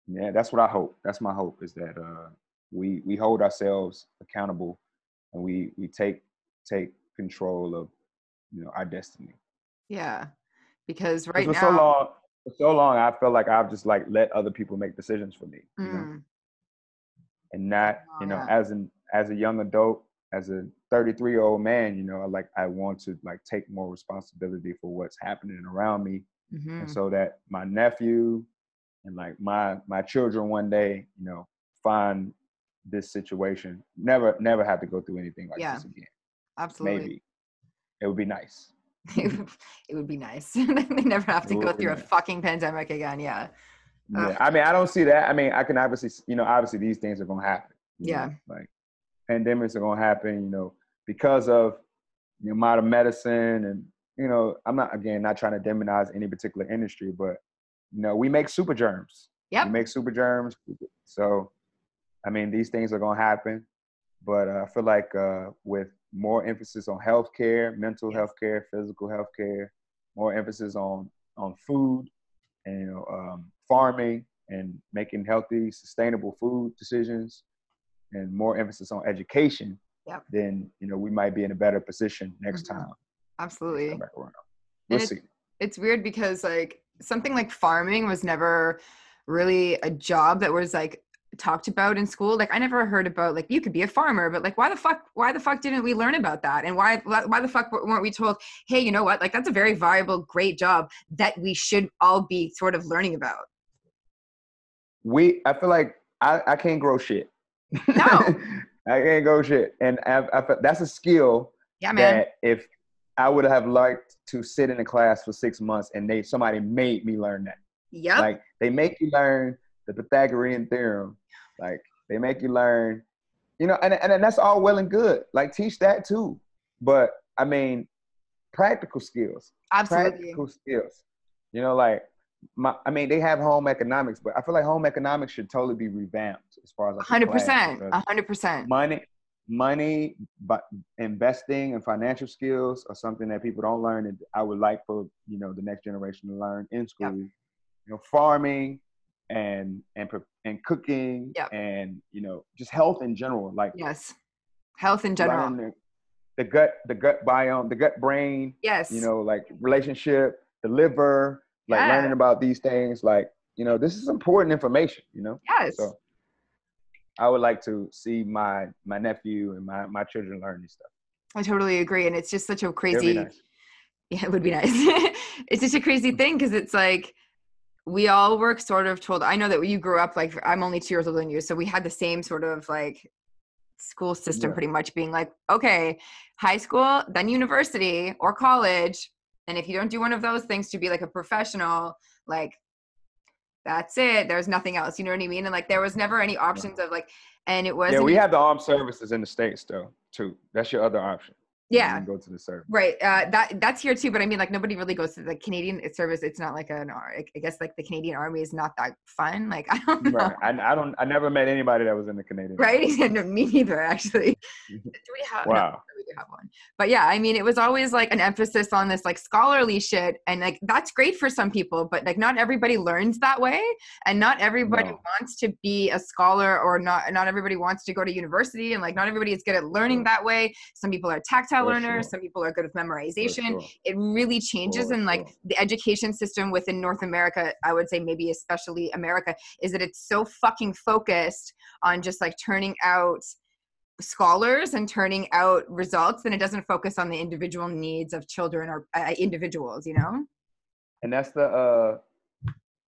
yeah, that's what I hope. That's my hope is that uh, we we hold ourselves accountable and we we take take control of you know our destiny. Yeah, Because right for now, so long, for so long, I felt like I've just like let other people make decisions for me, you know, Mm, and not Oh, you know yeah. as an as a young adult, as a 33 year old man, you know, like I want to like take more responsibility for what's happening around me, mhm. and so that my nephew and like my my children one day, you know, find this situation, never never have to go through anything like Yeah. this again. absolutely. Maybe it would be nice. [laughs] it would be nice. [laughs] they never have to go through a fucking pandemic again. Yeah. Yeah, Ugh. I mean, I don't see that. I mean, I can obviously, you know, obviously these things are gonna happen. Yeah. know, like pandemics are gonna happen, you know, because of modern medicine and you know, I'm not again not trying to demonize any particular industry, but you know, we make super germs. Yep. We make super germs. So, I mean, these things are gonna happen, but uh, I feel like uh, with more emphasis on healthcare, mental health care, physical health care, more emphasis on on food and you know um, farming and making healthy, sustainable food decisions, and more emphasis on education, Yep. then you know we might be in a better position next Mhm. time. next Absolutely. time around. And We'll it- see. it's weird because like something like farming was never really a job that was like talked about in school like i never heard about like you could be a farmer but like why the fuck why the fuck didn't we learn about that and why why why the fuck weren't we told hey you know what like that's a very viable great job that we should all be sort of learning about We, I feel like I, I can't grow shit. No. [laughs] I can't grow shit, and I, I, that's a skill yeah man that if I would have liked to sit in a class for six months and they somebody made me learn that. Yeah. Like they make you learn the Pythagorean theorem. Like they make you learn, you know, and and that's all well and good. Like teach that too. But I mean, practical skills. absolutely Practical skills. You know, like my I mean, they have home economics, but I feel like home economics should totally be revamped as far as like, 100% class, 100% money money but investing and financial skills are something that people don't learn and i would like for you know the next generation to learn in school. You know farming and and and cooking Yep. and you know just health in general like yes. Health in general. the, the gut the gut biome the gut brain yes. you know like relationship the liver like Yeah. learning about these things like you know this is important information you know yes so I would like to see my my nephew and my my children learn this stuff. i totally agree and it's just such a crazy nice. yeah it would be nice [laughs] it's just a crazy thing because it's like we all were sort of told i know that you grew up like i'm only two years older than you so we had the same sort of like school system Yeah. pretty much being like okay high school then university or college and if you don't do one of those things to be like a professional like that's it there's nothing else you know what i mean and like there was never any options of like and it was Yeah, we have the armed services in the states though too. That's your other option. Yeah go to the service. Right. Uh, that that's here too, but I mean, like nobody really goes to the Canadian service. It's not like an. I guess like the Canadian Army is not that fun. Like [laughs] I don't know. Right. I, I don't. I never met anybody that was in the Canadian. Right? [laughs] No, me neither. Actually, [laughs] do we have? Wow. we have one. But yeah, I mean, it was always like an emphasis on this like scholarly shit, and like that's great for some people, but like not everybody learns that way, and not everybody No. wants to be a scholar, or not. Not everybody wants to go to university, and like not everybody is good at learning that way. Some people are tactile For learners. sure. Some people are good with memorization sure. it really changes For and like sure. the education system within north america i would say maybe especially america is that it's so fucking focused on just like turning out scholars and turning out results then it doesn't focus on the individual needs of children or uh, individuals you know And that's the. uh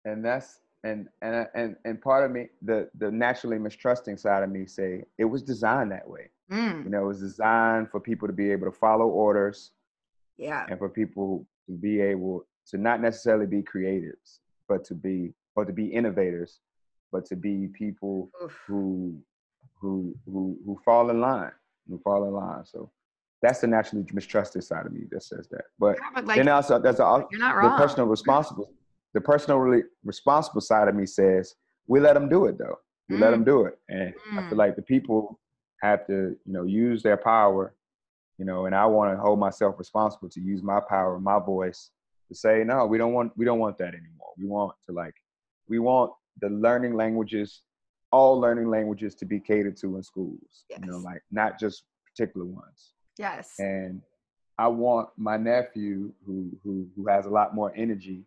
And that's and and and and part of me, the the naturally mistrusting side of me, say it was designed that way. mm, You know, it was designed for people to be able to follow orders yeah and for people to be able to not necessarily be creatives, but to be or to be innovators, but to be people Oof. who who who who fall in line, who fall in line. So that's the naturally mistrusted side of me that says that. But Yeah, but like then also there's a, you're not the personal responsible the personal really responsible side of me says we let them do it though. We let Mm. them do it, and I Mm. feel like the people have to you know use their power you know, and I want to hold myself responsible to use my power, my voice to say, no, we don't want, we don't want that anymore. We want to like, we want the learning languages, all learning languages to be catered to in schools, you know, like not just particular ones. yes And I want my nephew who, who, who has a lot more energy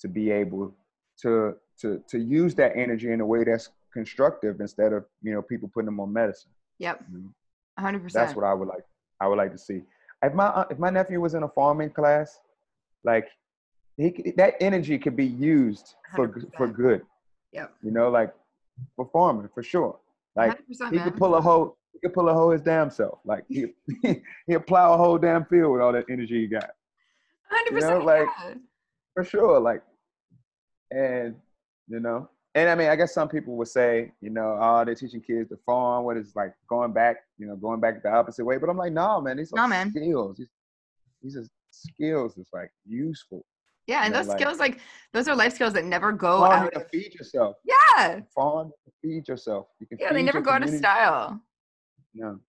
to be able to, to, to use that energy in a way that's constructive instead of, you know, people putting them on medicine. yep you know? 100% That's what I would like. I would like to see. If my if my nephew was in a farming class, like he that energy could be used for for 100%. good. Yep. You know, like for farming for sure. Like he could pull a hoe. He could pull a hoe his damn self. Like he [laughs] he'll plow a whole damn field with all that energy he got. 100%. You know, like- yeah. for sure. Like, and you know, and I mean, I guess some people would say, you know, oh, they're teaching kids to farm. What is like going back, you know, going back the opposite way. But I'm like, no, man, these are Nah, man. skills. These, these are skills that's like useful. Yeah, and those skills, like those are life skills that never go out. to Of, feed yourself. yeah, to feed yourself. You can yeah, they never go out of style. No,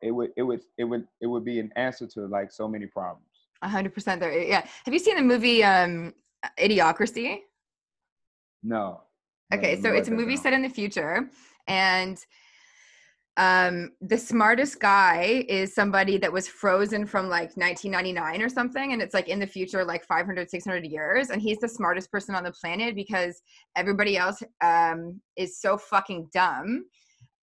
it would, it would, it would, it would be an answer to like so many problems. A hundred percent. There. Yeah. Have you seen the movie um, Idiocracy? No. Okay, so it's a movie set in the future, and um, the smartest guy is somebody that was frozen from like 1999 or something, and it's like in the future, like 500, 600 years, and he's the smartest person on the planet because everybody else um, is so fucking dumb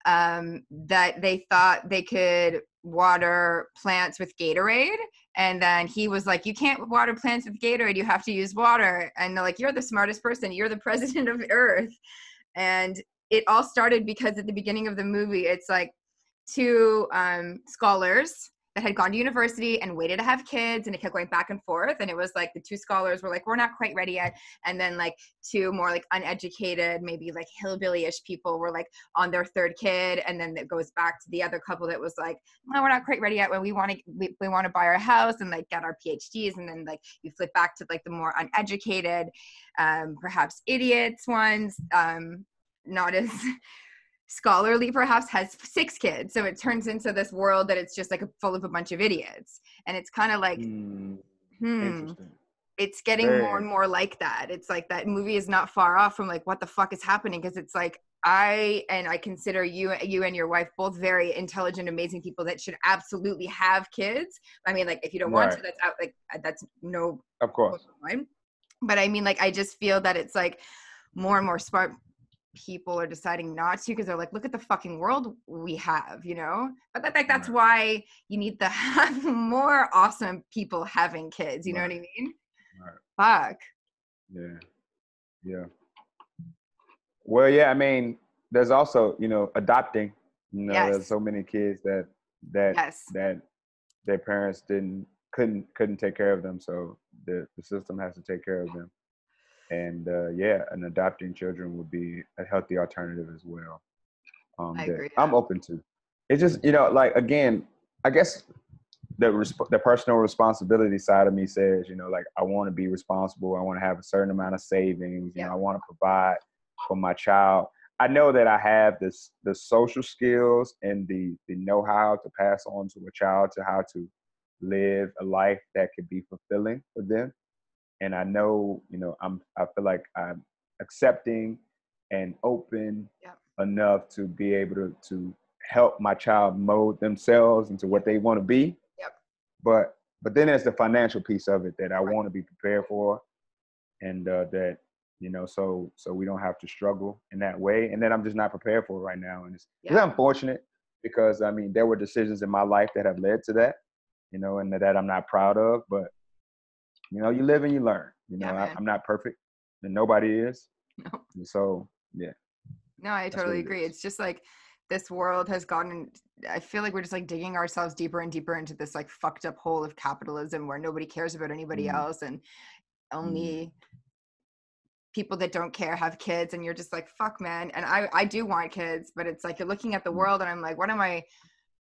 um, that they thought they could water plants with Gatorade. And then he was like, You can't water plants with Gatorade. You have to use water. And they're like, You're the smartest person. You're the president of Earth. And it all started because at the beginning of the movie, it's like two um, scholars that had gone to university and waited to have kids and it kept going back and forth and it was like the two scholars were like we're not quite ready yet. And then like two more like uneducated maybe like hillbilly-ish people were like on their third kid and then it goes back to the other couple that was like no we're not quite ready yet. When we want to we, we want to buy our house and like get our phds and then like you flip back to like the more uneducated um perhaps idiots ones um not as [laughs] scholarly perhaps has six kids. So it turns into this world that it's just like full of a bunch of idiots. And it's kind of like Mm, hmm it's getting Very more and more like that. It's like that movie is not far off from like what the fuck is happening because it's like i and i consider you you and your wife both very intelligent amazing people that should absolutely have kids. I mean like if you don't want to that's out like that's no Of course. fine. But I mean, like, I just feel that it's like more and more smart people are deciding not to because they're like, look at the fucking world we have, you know? But that, like, that's Right. why you need to [laughs] have more awesome people having kids, you know what I mean? Right. Fuck. Yeah. Yeah. Well, yeah, I mean, there's also, you know, adopting. You know, Yes. there's so many kids that that Yes. that their parents didn't couldn't couldn't take care of them, so the the system has to take care of them. And uh, yeah, and adopting children would be a healthy alternative as well. Um, I agree. I'm open to. It's just you know, like again, I guess the resp- the personal responsibility side of me says, you know, like I want to be responsible. I want to have a certain amount of savings. You Yeah. know, I want to provide for my child. I know that I have this the social skills and the the know how to pass on to a child to how to live a life that could be fulfilling for them. And I know, you know, I'm I feel like I'm accepting and open Yep. enough to be able to to help my child mold themselves into what they want to be. Yep. But but then there's the financial piece of it that I Right. want to be prepared for, and uh, that you know, so so we don't have to struggle in that way. And then I'm just not prepared for it right now, and it's, it's unfortunate because I mean there were decisions in my life that have led to that, you know, and that I'm not proud of. But you know, you live and you learn. You know, Yeah, I, i'm not perfect, and nobody is. No. And so yeah, No, I totally it agree. It's just like this world has gotten I feel like we're just like digging ourselves deeper and deeper into this like fucked up hole of capitalism where nobody cares about anybody Mm. else and only people that don't care have kids and you're just like fuck man and I I do want kids but it's like you're looking at the Mm. world and I'm like what am I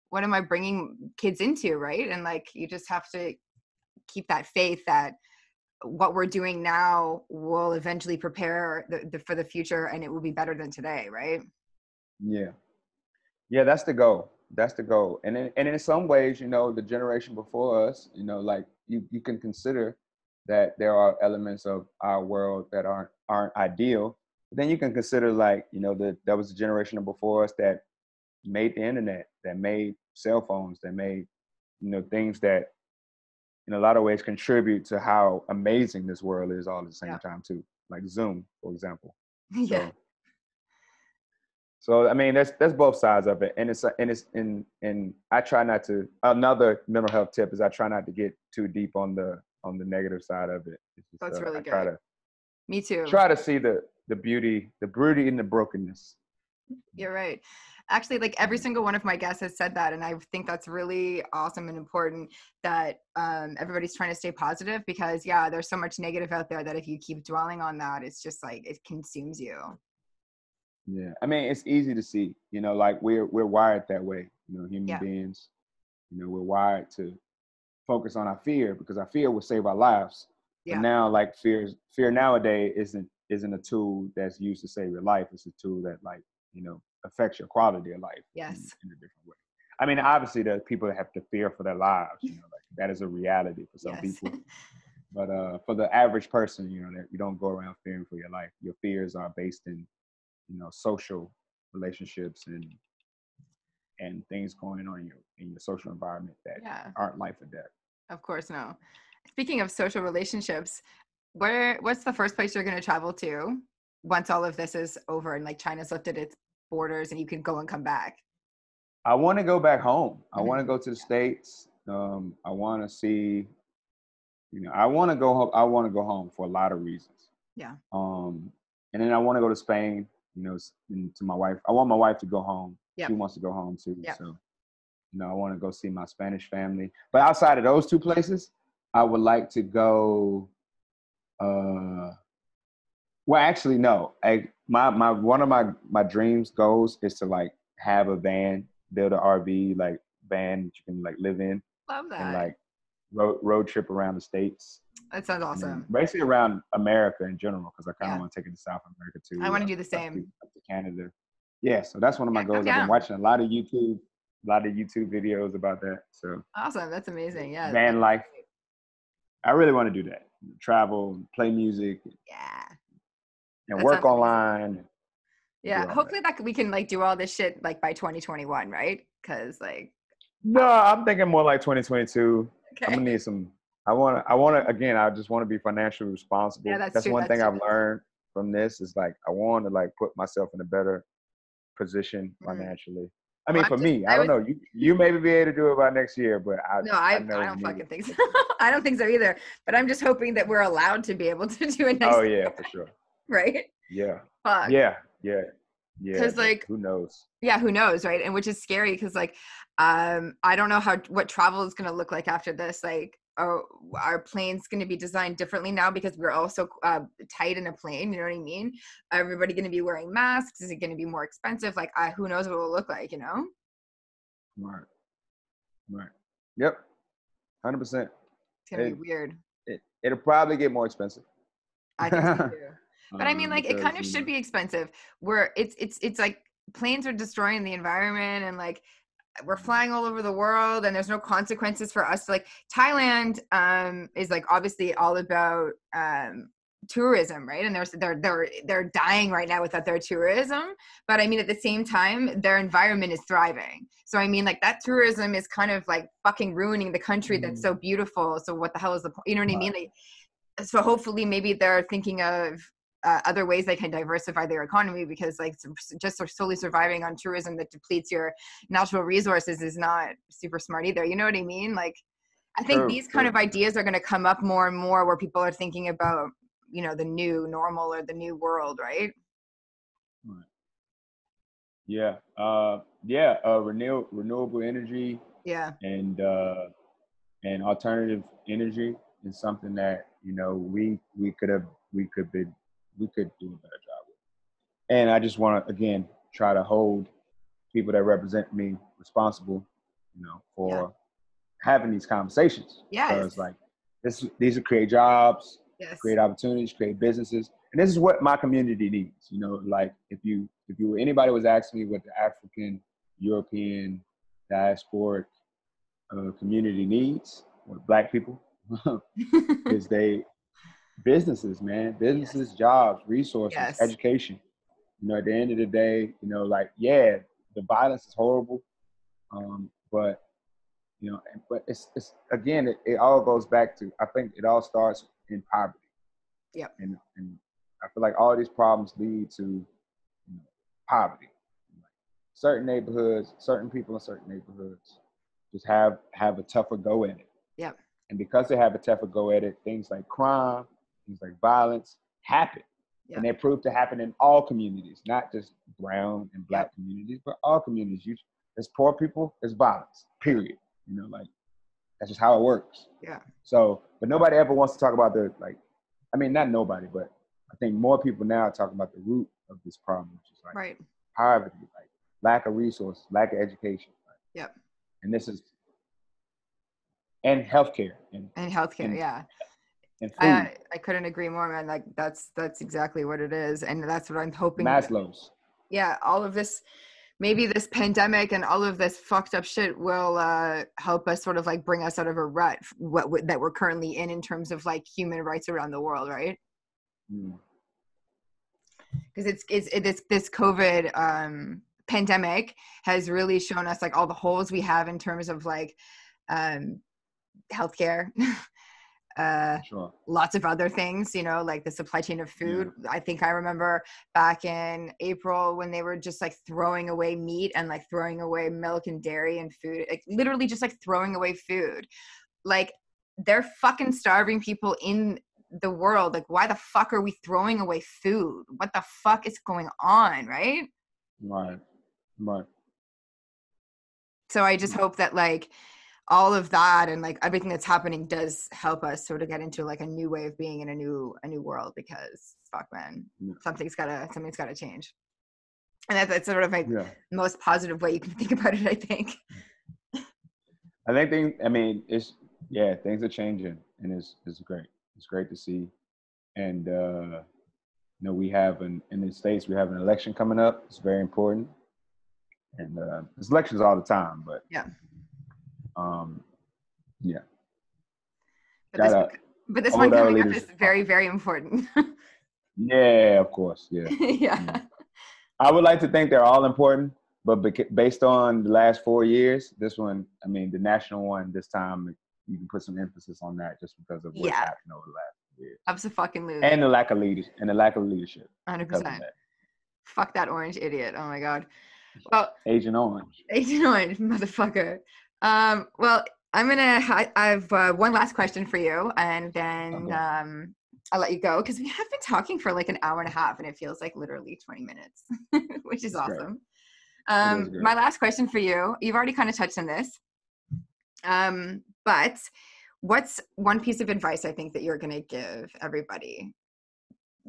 what am I bringing kids into right and like you just have to keep that faith that what we're doing now will eventually prepare the, the, for the future and it will be better than today right Yeah. Yeah, that's the goal. That's the goal. And in, and in some ways, you know, the generation before us, you know, like you, you can consider that there are elements of our world that aren't aren't ideal. But then you can consider like, you know, that that was the generation before us that made the internet, that made cell phones, that made, you know, things that in a lot of ways contribute to how amazing this world is all at the same Yeah. time too. Like Zoom, for example. [laughs] yeah So, so I mean, that's that's both sides of it, and it's and it's and and I try not to. Another mental health tip is I try not to get too deep on the on the negative side of it. It's just, That's uh, really I try good. to me too try to see the the beauty, the beauty in the brokenness. You're right. Actually like every single one of my guests has said that and i think that's really awesome and important that um, everybody's trying to stay positive because yeah there's so much negative out there that if you keep dwelling on that it's just like it consumes you yeah i mean it's easy to see you know like we're we're wired that way you know human Yeah. beings you know we're wired to focus on our fear because our fear will save our lives Yeah. but now like fear fear nowadays isn't isn't a tool that's used to save your life it's a tool that like you know affects your quality of life Yes. in, a different way. I mean obviously there's people that have to fear for their lives you know like that is a reality for some Yes. people. [laughs] But uh for the average person you know that you don't go around fearing for your life your fears are based in you know social relationships and and things going on in your in your social environment that yeah. aren't life or death. Of course no speaking of social relationships where what's the first place you're going to travel to once all of this is over and like china's lifted its borders and you can go and come back I want to go back home. I Mhm. want to go to the states. Um, I want to see, you know, I want to go home. I want to go home for a lot of reasons. Yeah. Um, and then I want to go to Spain. You know, and to my wife. I want my wife to go home. Yep. She wants to go home too. Yep. So, you know, I want to go see my Spanish family. But outside of those two places, I would like to go. Uh, well, actually, no. I, my my one of my my dreams goals is to like have a van, build an RV like van that you can like live in love that and like road road trip around the states. that sounds awesome Basically around America in general, because I kind of Yeah. want to take it to South America too. I wanna up- do the up to- same. up to Canada. Yeah, so that's one of my Yeah, goals. I've been watching a lot of YouTube, a lot of YouTube videos about that. So awesome that's amazing yeah van life. I really want to do that. Travel, play music, yeah and That work amazing. online. Yeah, hopefully that. we can like do all this shit like by 2021, right? Because like, No, I'm thinking more like 2022. I'm gonna need some. I want to. I want to. Again, I just want to be financially responsible. Yeah, that's true, one that's thing true. I've learned from this is like I want to like put myself in a better position Mhm. financially. I mean, Well, for I'm me, just- I I don't know. You you maybe be able to do it by next year, but I no, I, I, know don't me. fucking think so. [laughs] I don't think so either. But I'm just hoping that we're allowed to be able to [laughs] do it next Oh year, yeah, for sure. [laughs] right? Yeah, Fuck. yeah, yeah, yeah. 'Cause, but like, who knows? yeah who knows right and which is scary because like um i don't know how what travel is going to look like after this like are our planes going to be designed differently now because we're also uh, tight in a plane you know what i mean everybody going to be wearing masks is it going to be more expensive like I, who knows what it will look like you know Right, right. Yep, hundred percent. it's going to It- be weird It it'll probably get more expensive. i think so [laughs] but i mean um, like it kind of should be expensive. Where it's it's it's like planes are destroying the environment and like we're flying all over the world and there's no consequences for us. Like thailand um is like obviously all about um tourism right? And there's they're they're they're dying right now without their tourism. But i mean at the same time their environment is thriving. So i mean like that tourism is kind of like fucking ruining the country that's so beautiful. So what the hell is the point you know what i mean? Like so hopefully maybe they're thinking of uh, other ways they can diversify their economy because like just solely surviving on tourism that depletes your natural resources is not super smart either you know what i mean? Like i think these kind of ideas are going to come up more and more where people are thinking about you know the new normal or the new world right? Yeah, uh, yeah, uh, renew, renewable energy yeah. and uh, and alternative energy is something that you know we we could have we could be we could do a better job with. And I just want to again try to hold people that represent me responsible, you know, for having these conversations. Yes. Because like this, these will create jobs, yes create opportunities, create businesses. And this is what my community needs. You know, like if you if you anybody was asking me what the African European diasporic uh, community needs, or black people [laughs] [laughs] is they businesses, man, businesses, jobs, resources, Yes. education. You know, at the end of the day, you know, like yeah, the violence is horrible, um, but you know, but it's it's again, it, it all goes back to I think it all starts in poverty. Yep. And and I feel like all these problems lead to you know, poverty. Certain neighborhoods, certain people in certain neighborhoods, just have have a tougher go at it. Yep. And because they have a tougher go at it, things like crime, things like violence happen. Yeah. and they're proved to happen in all communities, not just brown and black communities, but all communities. You, there's poor people, there's violence. Period. You know, like that's just how it works. Yeah. So, but nobody ever wants to talk about the like. I mean, not nobody, but I think more people now are talking about the root of this problem, which is like Right. poverty, like lack of resources, lack of education. Like, Yep. And this is and healthcare and, And healthcare, And yeah. I I couldn't agree more, man. Like that's that's exactly what it is, and that's what I'm hoping. Maslow's. yeah, all of this, maybe this pandemic and all of this fucked up shit will uh, help us sort of like bring us out of a rut what, what that we're currently in in terms of like human rights around the world, right? Mm. Because it's it's it, this this COVID um, pandemic has really shown us like all the holes we have in terms of like um, healthcare. [laughs] uh Sure. lots of other things, you know, like the supply chain of food. I think I remember back in April when they were just like throwing away meat and like throwing away milk and dairy and food, like literally just like throwing away food. Like they're fucking starving people in the world. Like, why the fuck are we throwing away food? What the fuck is going on, right? Right. Right. So I just hope that like all of that and like everything that's happening does help us sort of get into like a new way of being in a new a new world because fuck man Yeah. something's gotta something's gotta change and that's, that's sort of like Yeah. most positive way you can [laughs] think about it i think [laughs] I think things. I mean, it's yeah, things are changing, and it's it's great. It's great to see, and uh, you know, we have an in the states we have an election coming up. It's very important, and uh, there's elections all the time, but Yeah. Um, yeah, but this, Gotta but this one coming up is very very important [laughs] yeah, of course, yeah. yeah I would like to think they're all important, but based on the last four years, this one, I mean, the national one this time, you can put some emphasis on that just because of what's Yeah. happened over the last few years. absolutely and the lack of leaders and the lack of leadership. 100% of fuck that orange idiot oh my god well Agent Orange. Agent Orange, motherfucker. Um, well, I'm gonna. I, I have uh, one last question for you, and then Okay. um, I'll let you go because we have been talking for like an hour and a half, and it feels like literally 20 minutes, [laughs] which is great. awesome. Um, great. my last question for you. You've already kind of touched on this, um, but what's one piece of advice I think that you're gonna give everybody?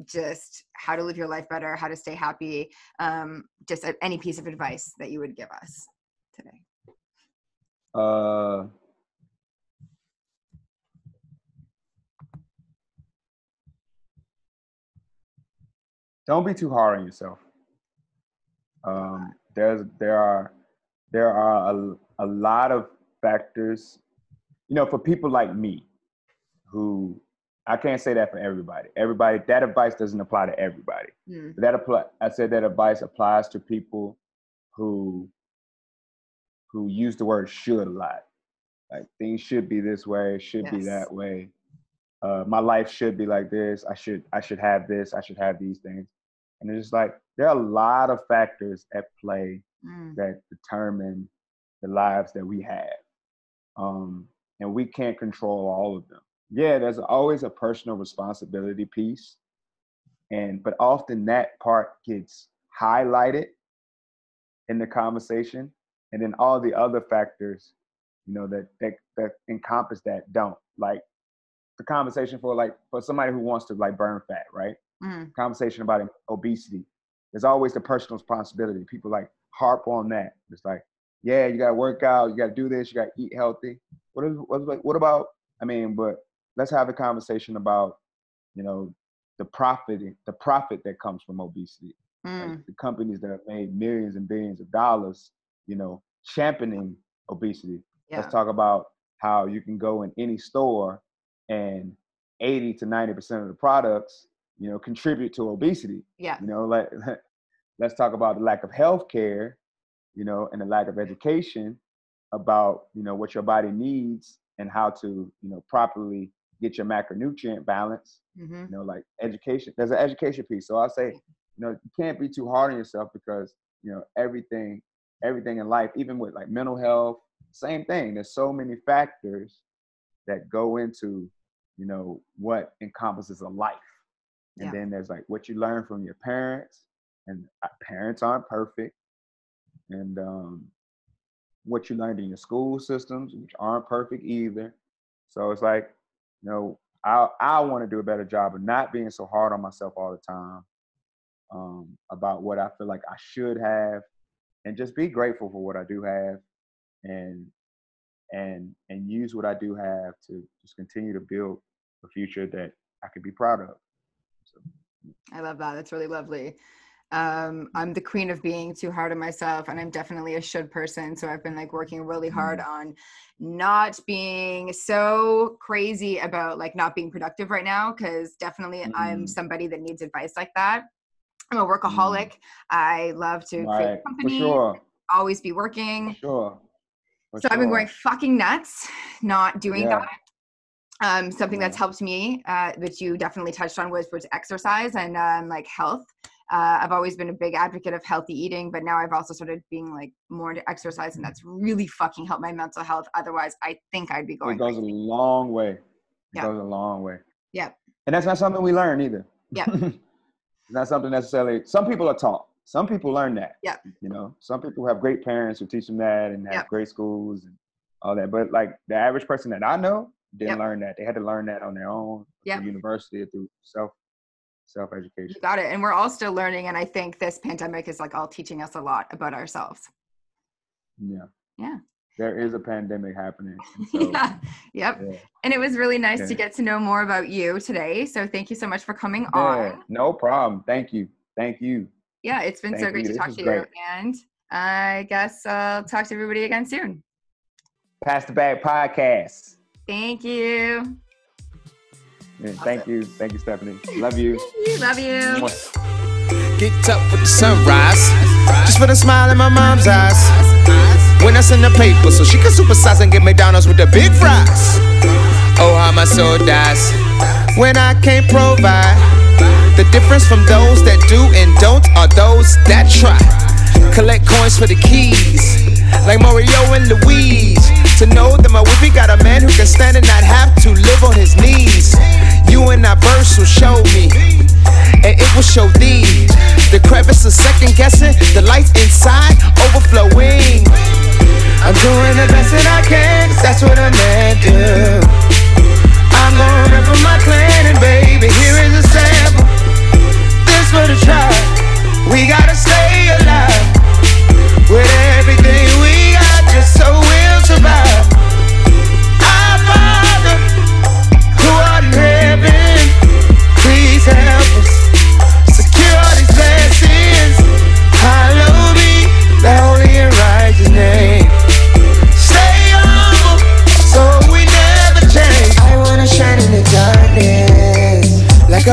Just how to live your life better, how to stay happy. Um, just any piece of advice that you would give us today. Uh, don't be too hard on yourself. Um, there's there are there are a, a lot of factors, you know, for people like me, who I can't say that for everybody. Everybody that advice doesn't apply to everybody. Mm, that apply i said that advice applies to people who who use the word should a lot like things should be this way should be that way uh, my life should be like this i should i should have this i should have these things and it's just like there are a lot of factors at play mm, that determine the lives that we have. Um, and we can't control all of them. Yeah, there's always a personal responsibility piece. And but often that part gets highlighted in the conversation. And then all the other factors, you know, that that that encompass that don't. Like the conversation for like for somebody who wants to like burn fat, right? mm, conversation about obesity. There's always the personal responsibility. People like harp on that. It's like, yeah, you got to work out, you got to do this, you got to eat healthy. What is what, what about? I mean, but let's have a conversation about, you know, the profit the profit that comes from obesity. Like mm, the companies that have made millions and billions of dollars, you know, championing obesity. yeah. Let's talk about how you can go in any store and 80 to 90% of the products, you know, contribute to obesity. Yeah. You know, like let's talk about the lack of health care, you know, and the lack of education about, you know, what your body needs and how to, you know, properly get your macronutrient balance. hmm You know, like education. There's an education piece. So I say, you know, you can't be too hard on yourself because, you know, everything, everything in life, even with like mental health, same thing. There's so many factors that go into, you know, what encompasses a life. and Yeah. then there's like what you learn from your parents, and uh, parents aren't perfect, and um, what you learned in your school systems, which aren't perfect either. So it's like, you know, I I want to do a better job of not being so hard on myself all the time um, about what I feel like I should have, and just be grateful for what I do have, and and and use what I do have to just continue to build a future that I could be proud of. So, I love that. That's really lovely. Um, I'm the queen of being too hard on myself, and I'm definitely a should person. So I've been like working really hard on not being so crazy about like not being productive right now. Cause definitely I'm Mhm. somebody that needs advice like that. I'm a workaholic. I love to create right, for company, sure, always be for working. sure. for So I've been going fucking nuts not doing Yeah. that. Um, something that's helped me, uh, which you definitely touched on, was was exercise and um, like health. Uh, I've always been a big advocate of healthy eating, but now I've also started being like more into exercise, and that's really fucking helped my mental health. Otherwise, I think I'd be going. It goes a long way. It Yeah. goes a long way. Yeah. And that's not something we learn either. Yeah. [laughs] it's not something necessarily. Some people are taught. Some people learn that. Yeah. You know, some people have great parents who teach them that and have great schools and all that. But like the average person that I know didn't Yep. learn that. They had to learn that on their own Yep. through university or through self self education. got it, and we're all still learning. And I think this pandemic is like all teaching us a lot about ourselves. Yeah. Yeah. There is a pandemic happening. [laughs] so, yeah. Yep. yeah. And it was really nice to get to know more about you today. So thank you so much for coming Yeah, on. no problem. Thank you. Thank you. Yeah, it's been so great you. to This talk to you. great. And I guess uh, I'll talk to everybody again soon. Pass the bag podcast. Thank you. Yeah, thank you. Thank you, Stephanie. Love [laughs] you. Love you. Get up with the sunrise. Just put a smile in my mom's eyes. When I send the paper, so she can supersize and get McDonald's with the big fries. Oh, how my soul dies when I can't provide. The difference from those that do and don't are those that try. Collect coins for the keys, like Mario and Louise. To know that my whippy got a man who can stand and not have to live on his knees. You and I verse will show me and it will show thee the crevice of second guessing, the light inside overflowing. I'm doing the best that I can, cause that's what a man do. I'm gonna rep for my clan, and baby, here is a sample. This for the tribe. We gotta stay alive with everything we got, just so we'll survive.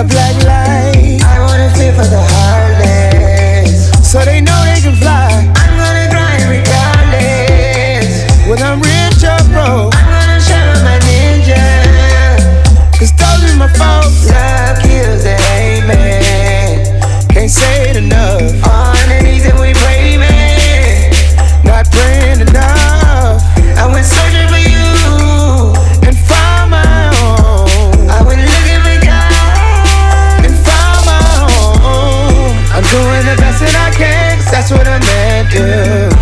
A black light. I wanna feel for the heartless, so they know they can fly. I'm gonna grind regardless, whether I'm rich or broke. I'm gonna with my ninja. Cause those are my folks. Love kills the hate, man. Can't say man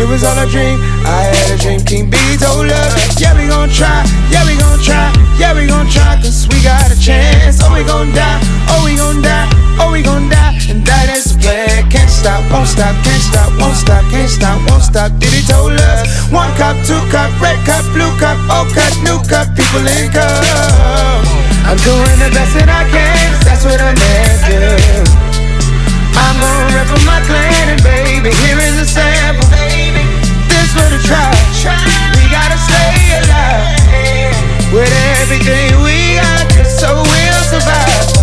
It was all a dream. I had a dream. King B told us, yeah, we gon' try, yeah, we gon' try, yeah, we gon' try. Cause we got a chance. Oh, we gon' die, oh, we gon' die, oh, we gon' die. And that is the plan. Can't stop, won't stop, can't stop, won't stop, can't stop, won't stop. Did he told us? One cup, two cup, red cup, blue cup, old cup, new cup, people in cups. I'm doing the best that I can. that's what I never do. I'm gonna rep my clan and baby, here is a sample. For the tribe. We gotta stay alive with everything we got, so we'll survive.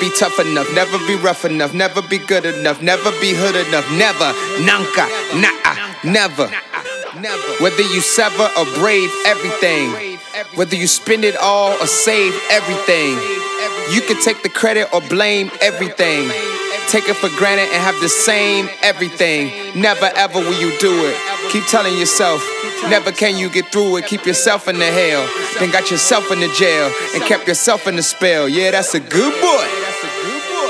Be tough enough, never be rough enough, never be good enough, never be hood enough, never, nanka, nah, never. Whether you sever or brave everything, whether you spend it all or save everything, you can take the credit or blame everything. Take it for granted and have the same everything. Never ever will you do it. Keep telling yourself, never can you get through it. Keep yourself in the hell, then got yourself in the jail and kept yourself in the spell. Yeah, that's a good boy.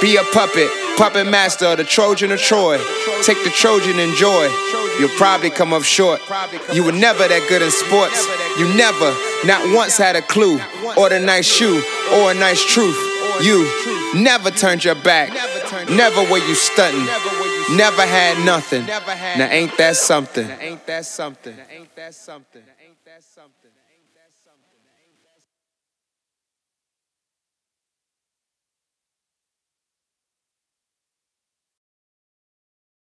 Be a puppet, puppet master of the Trojan of Troy. Take the Trojan and joy. You'll probably come up short. You were never that good in sports. You never, not once had a clue, or the nice shoe, or a nice truth. You never turned your back. Never were you stunting. Never had nothing. Now ain't that something? Ain't that something? Ain't that something? Ain't that something?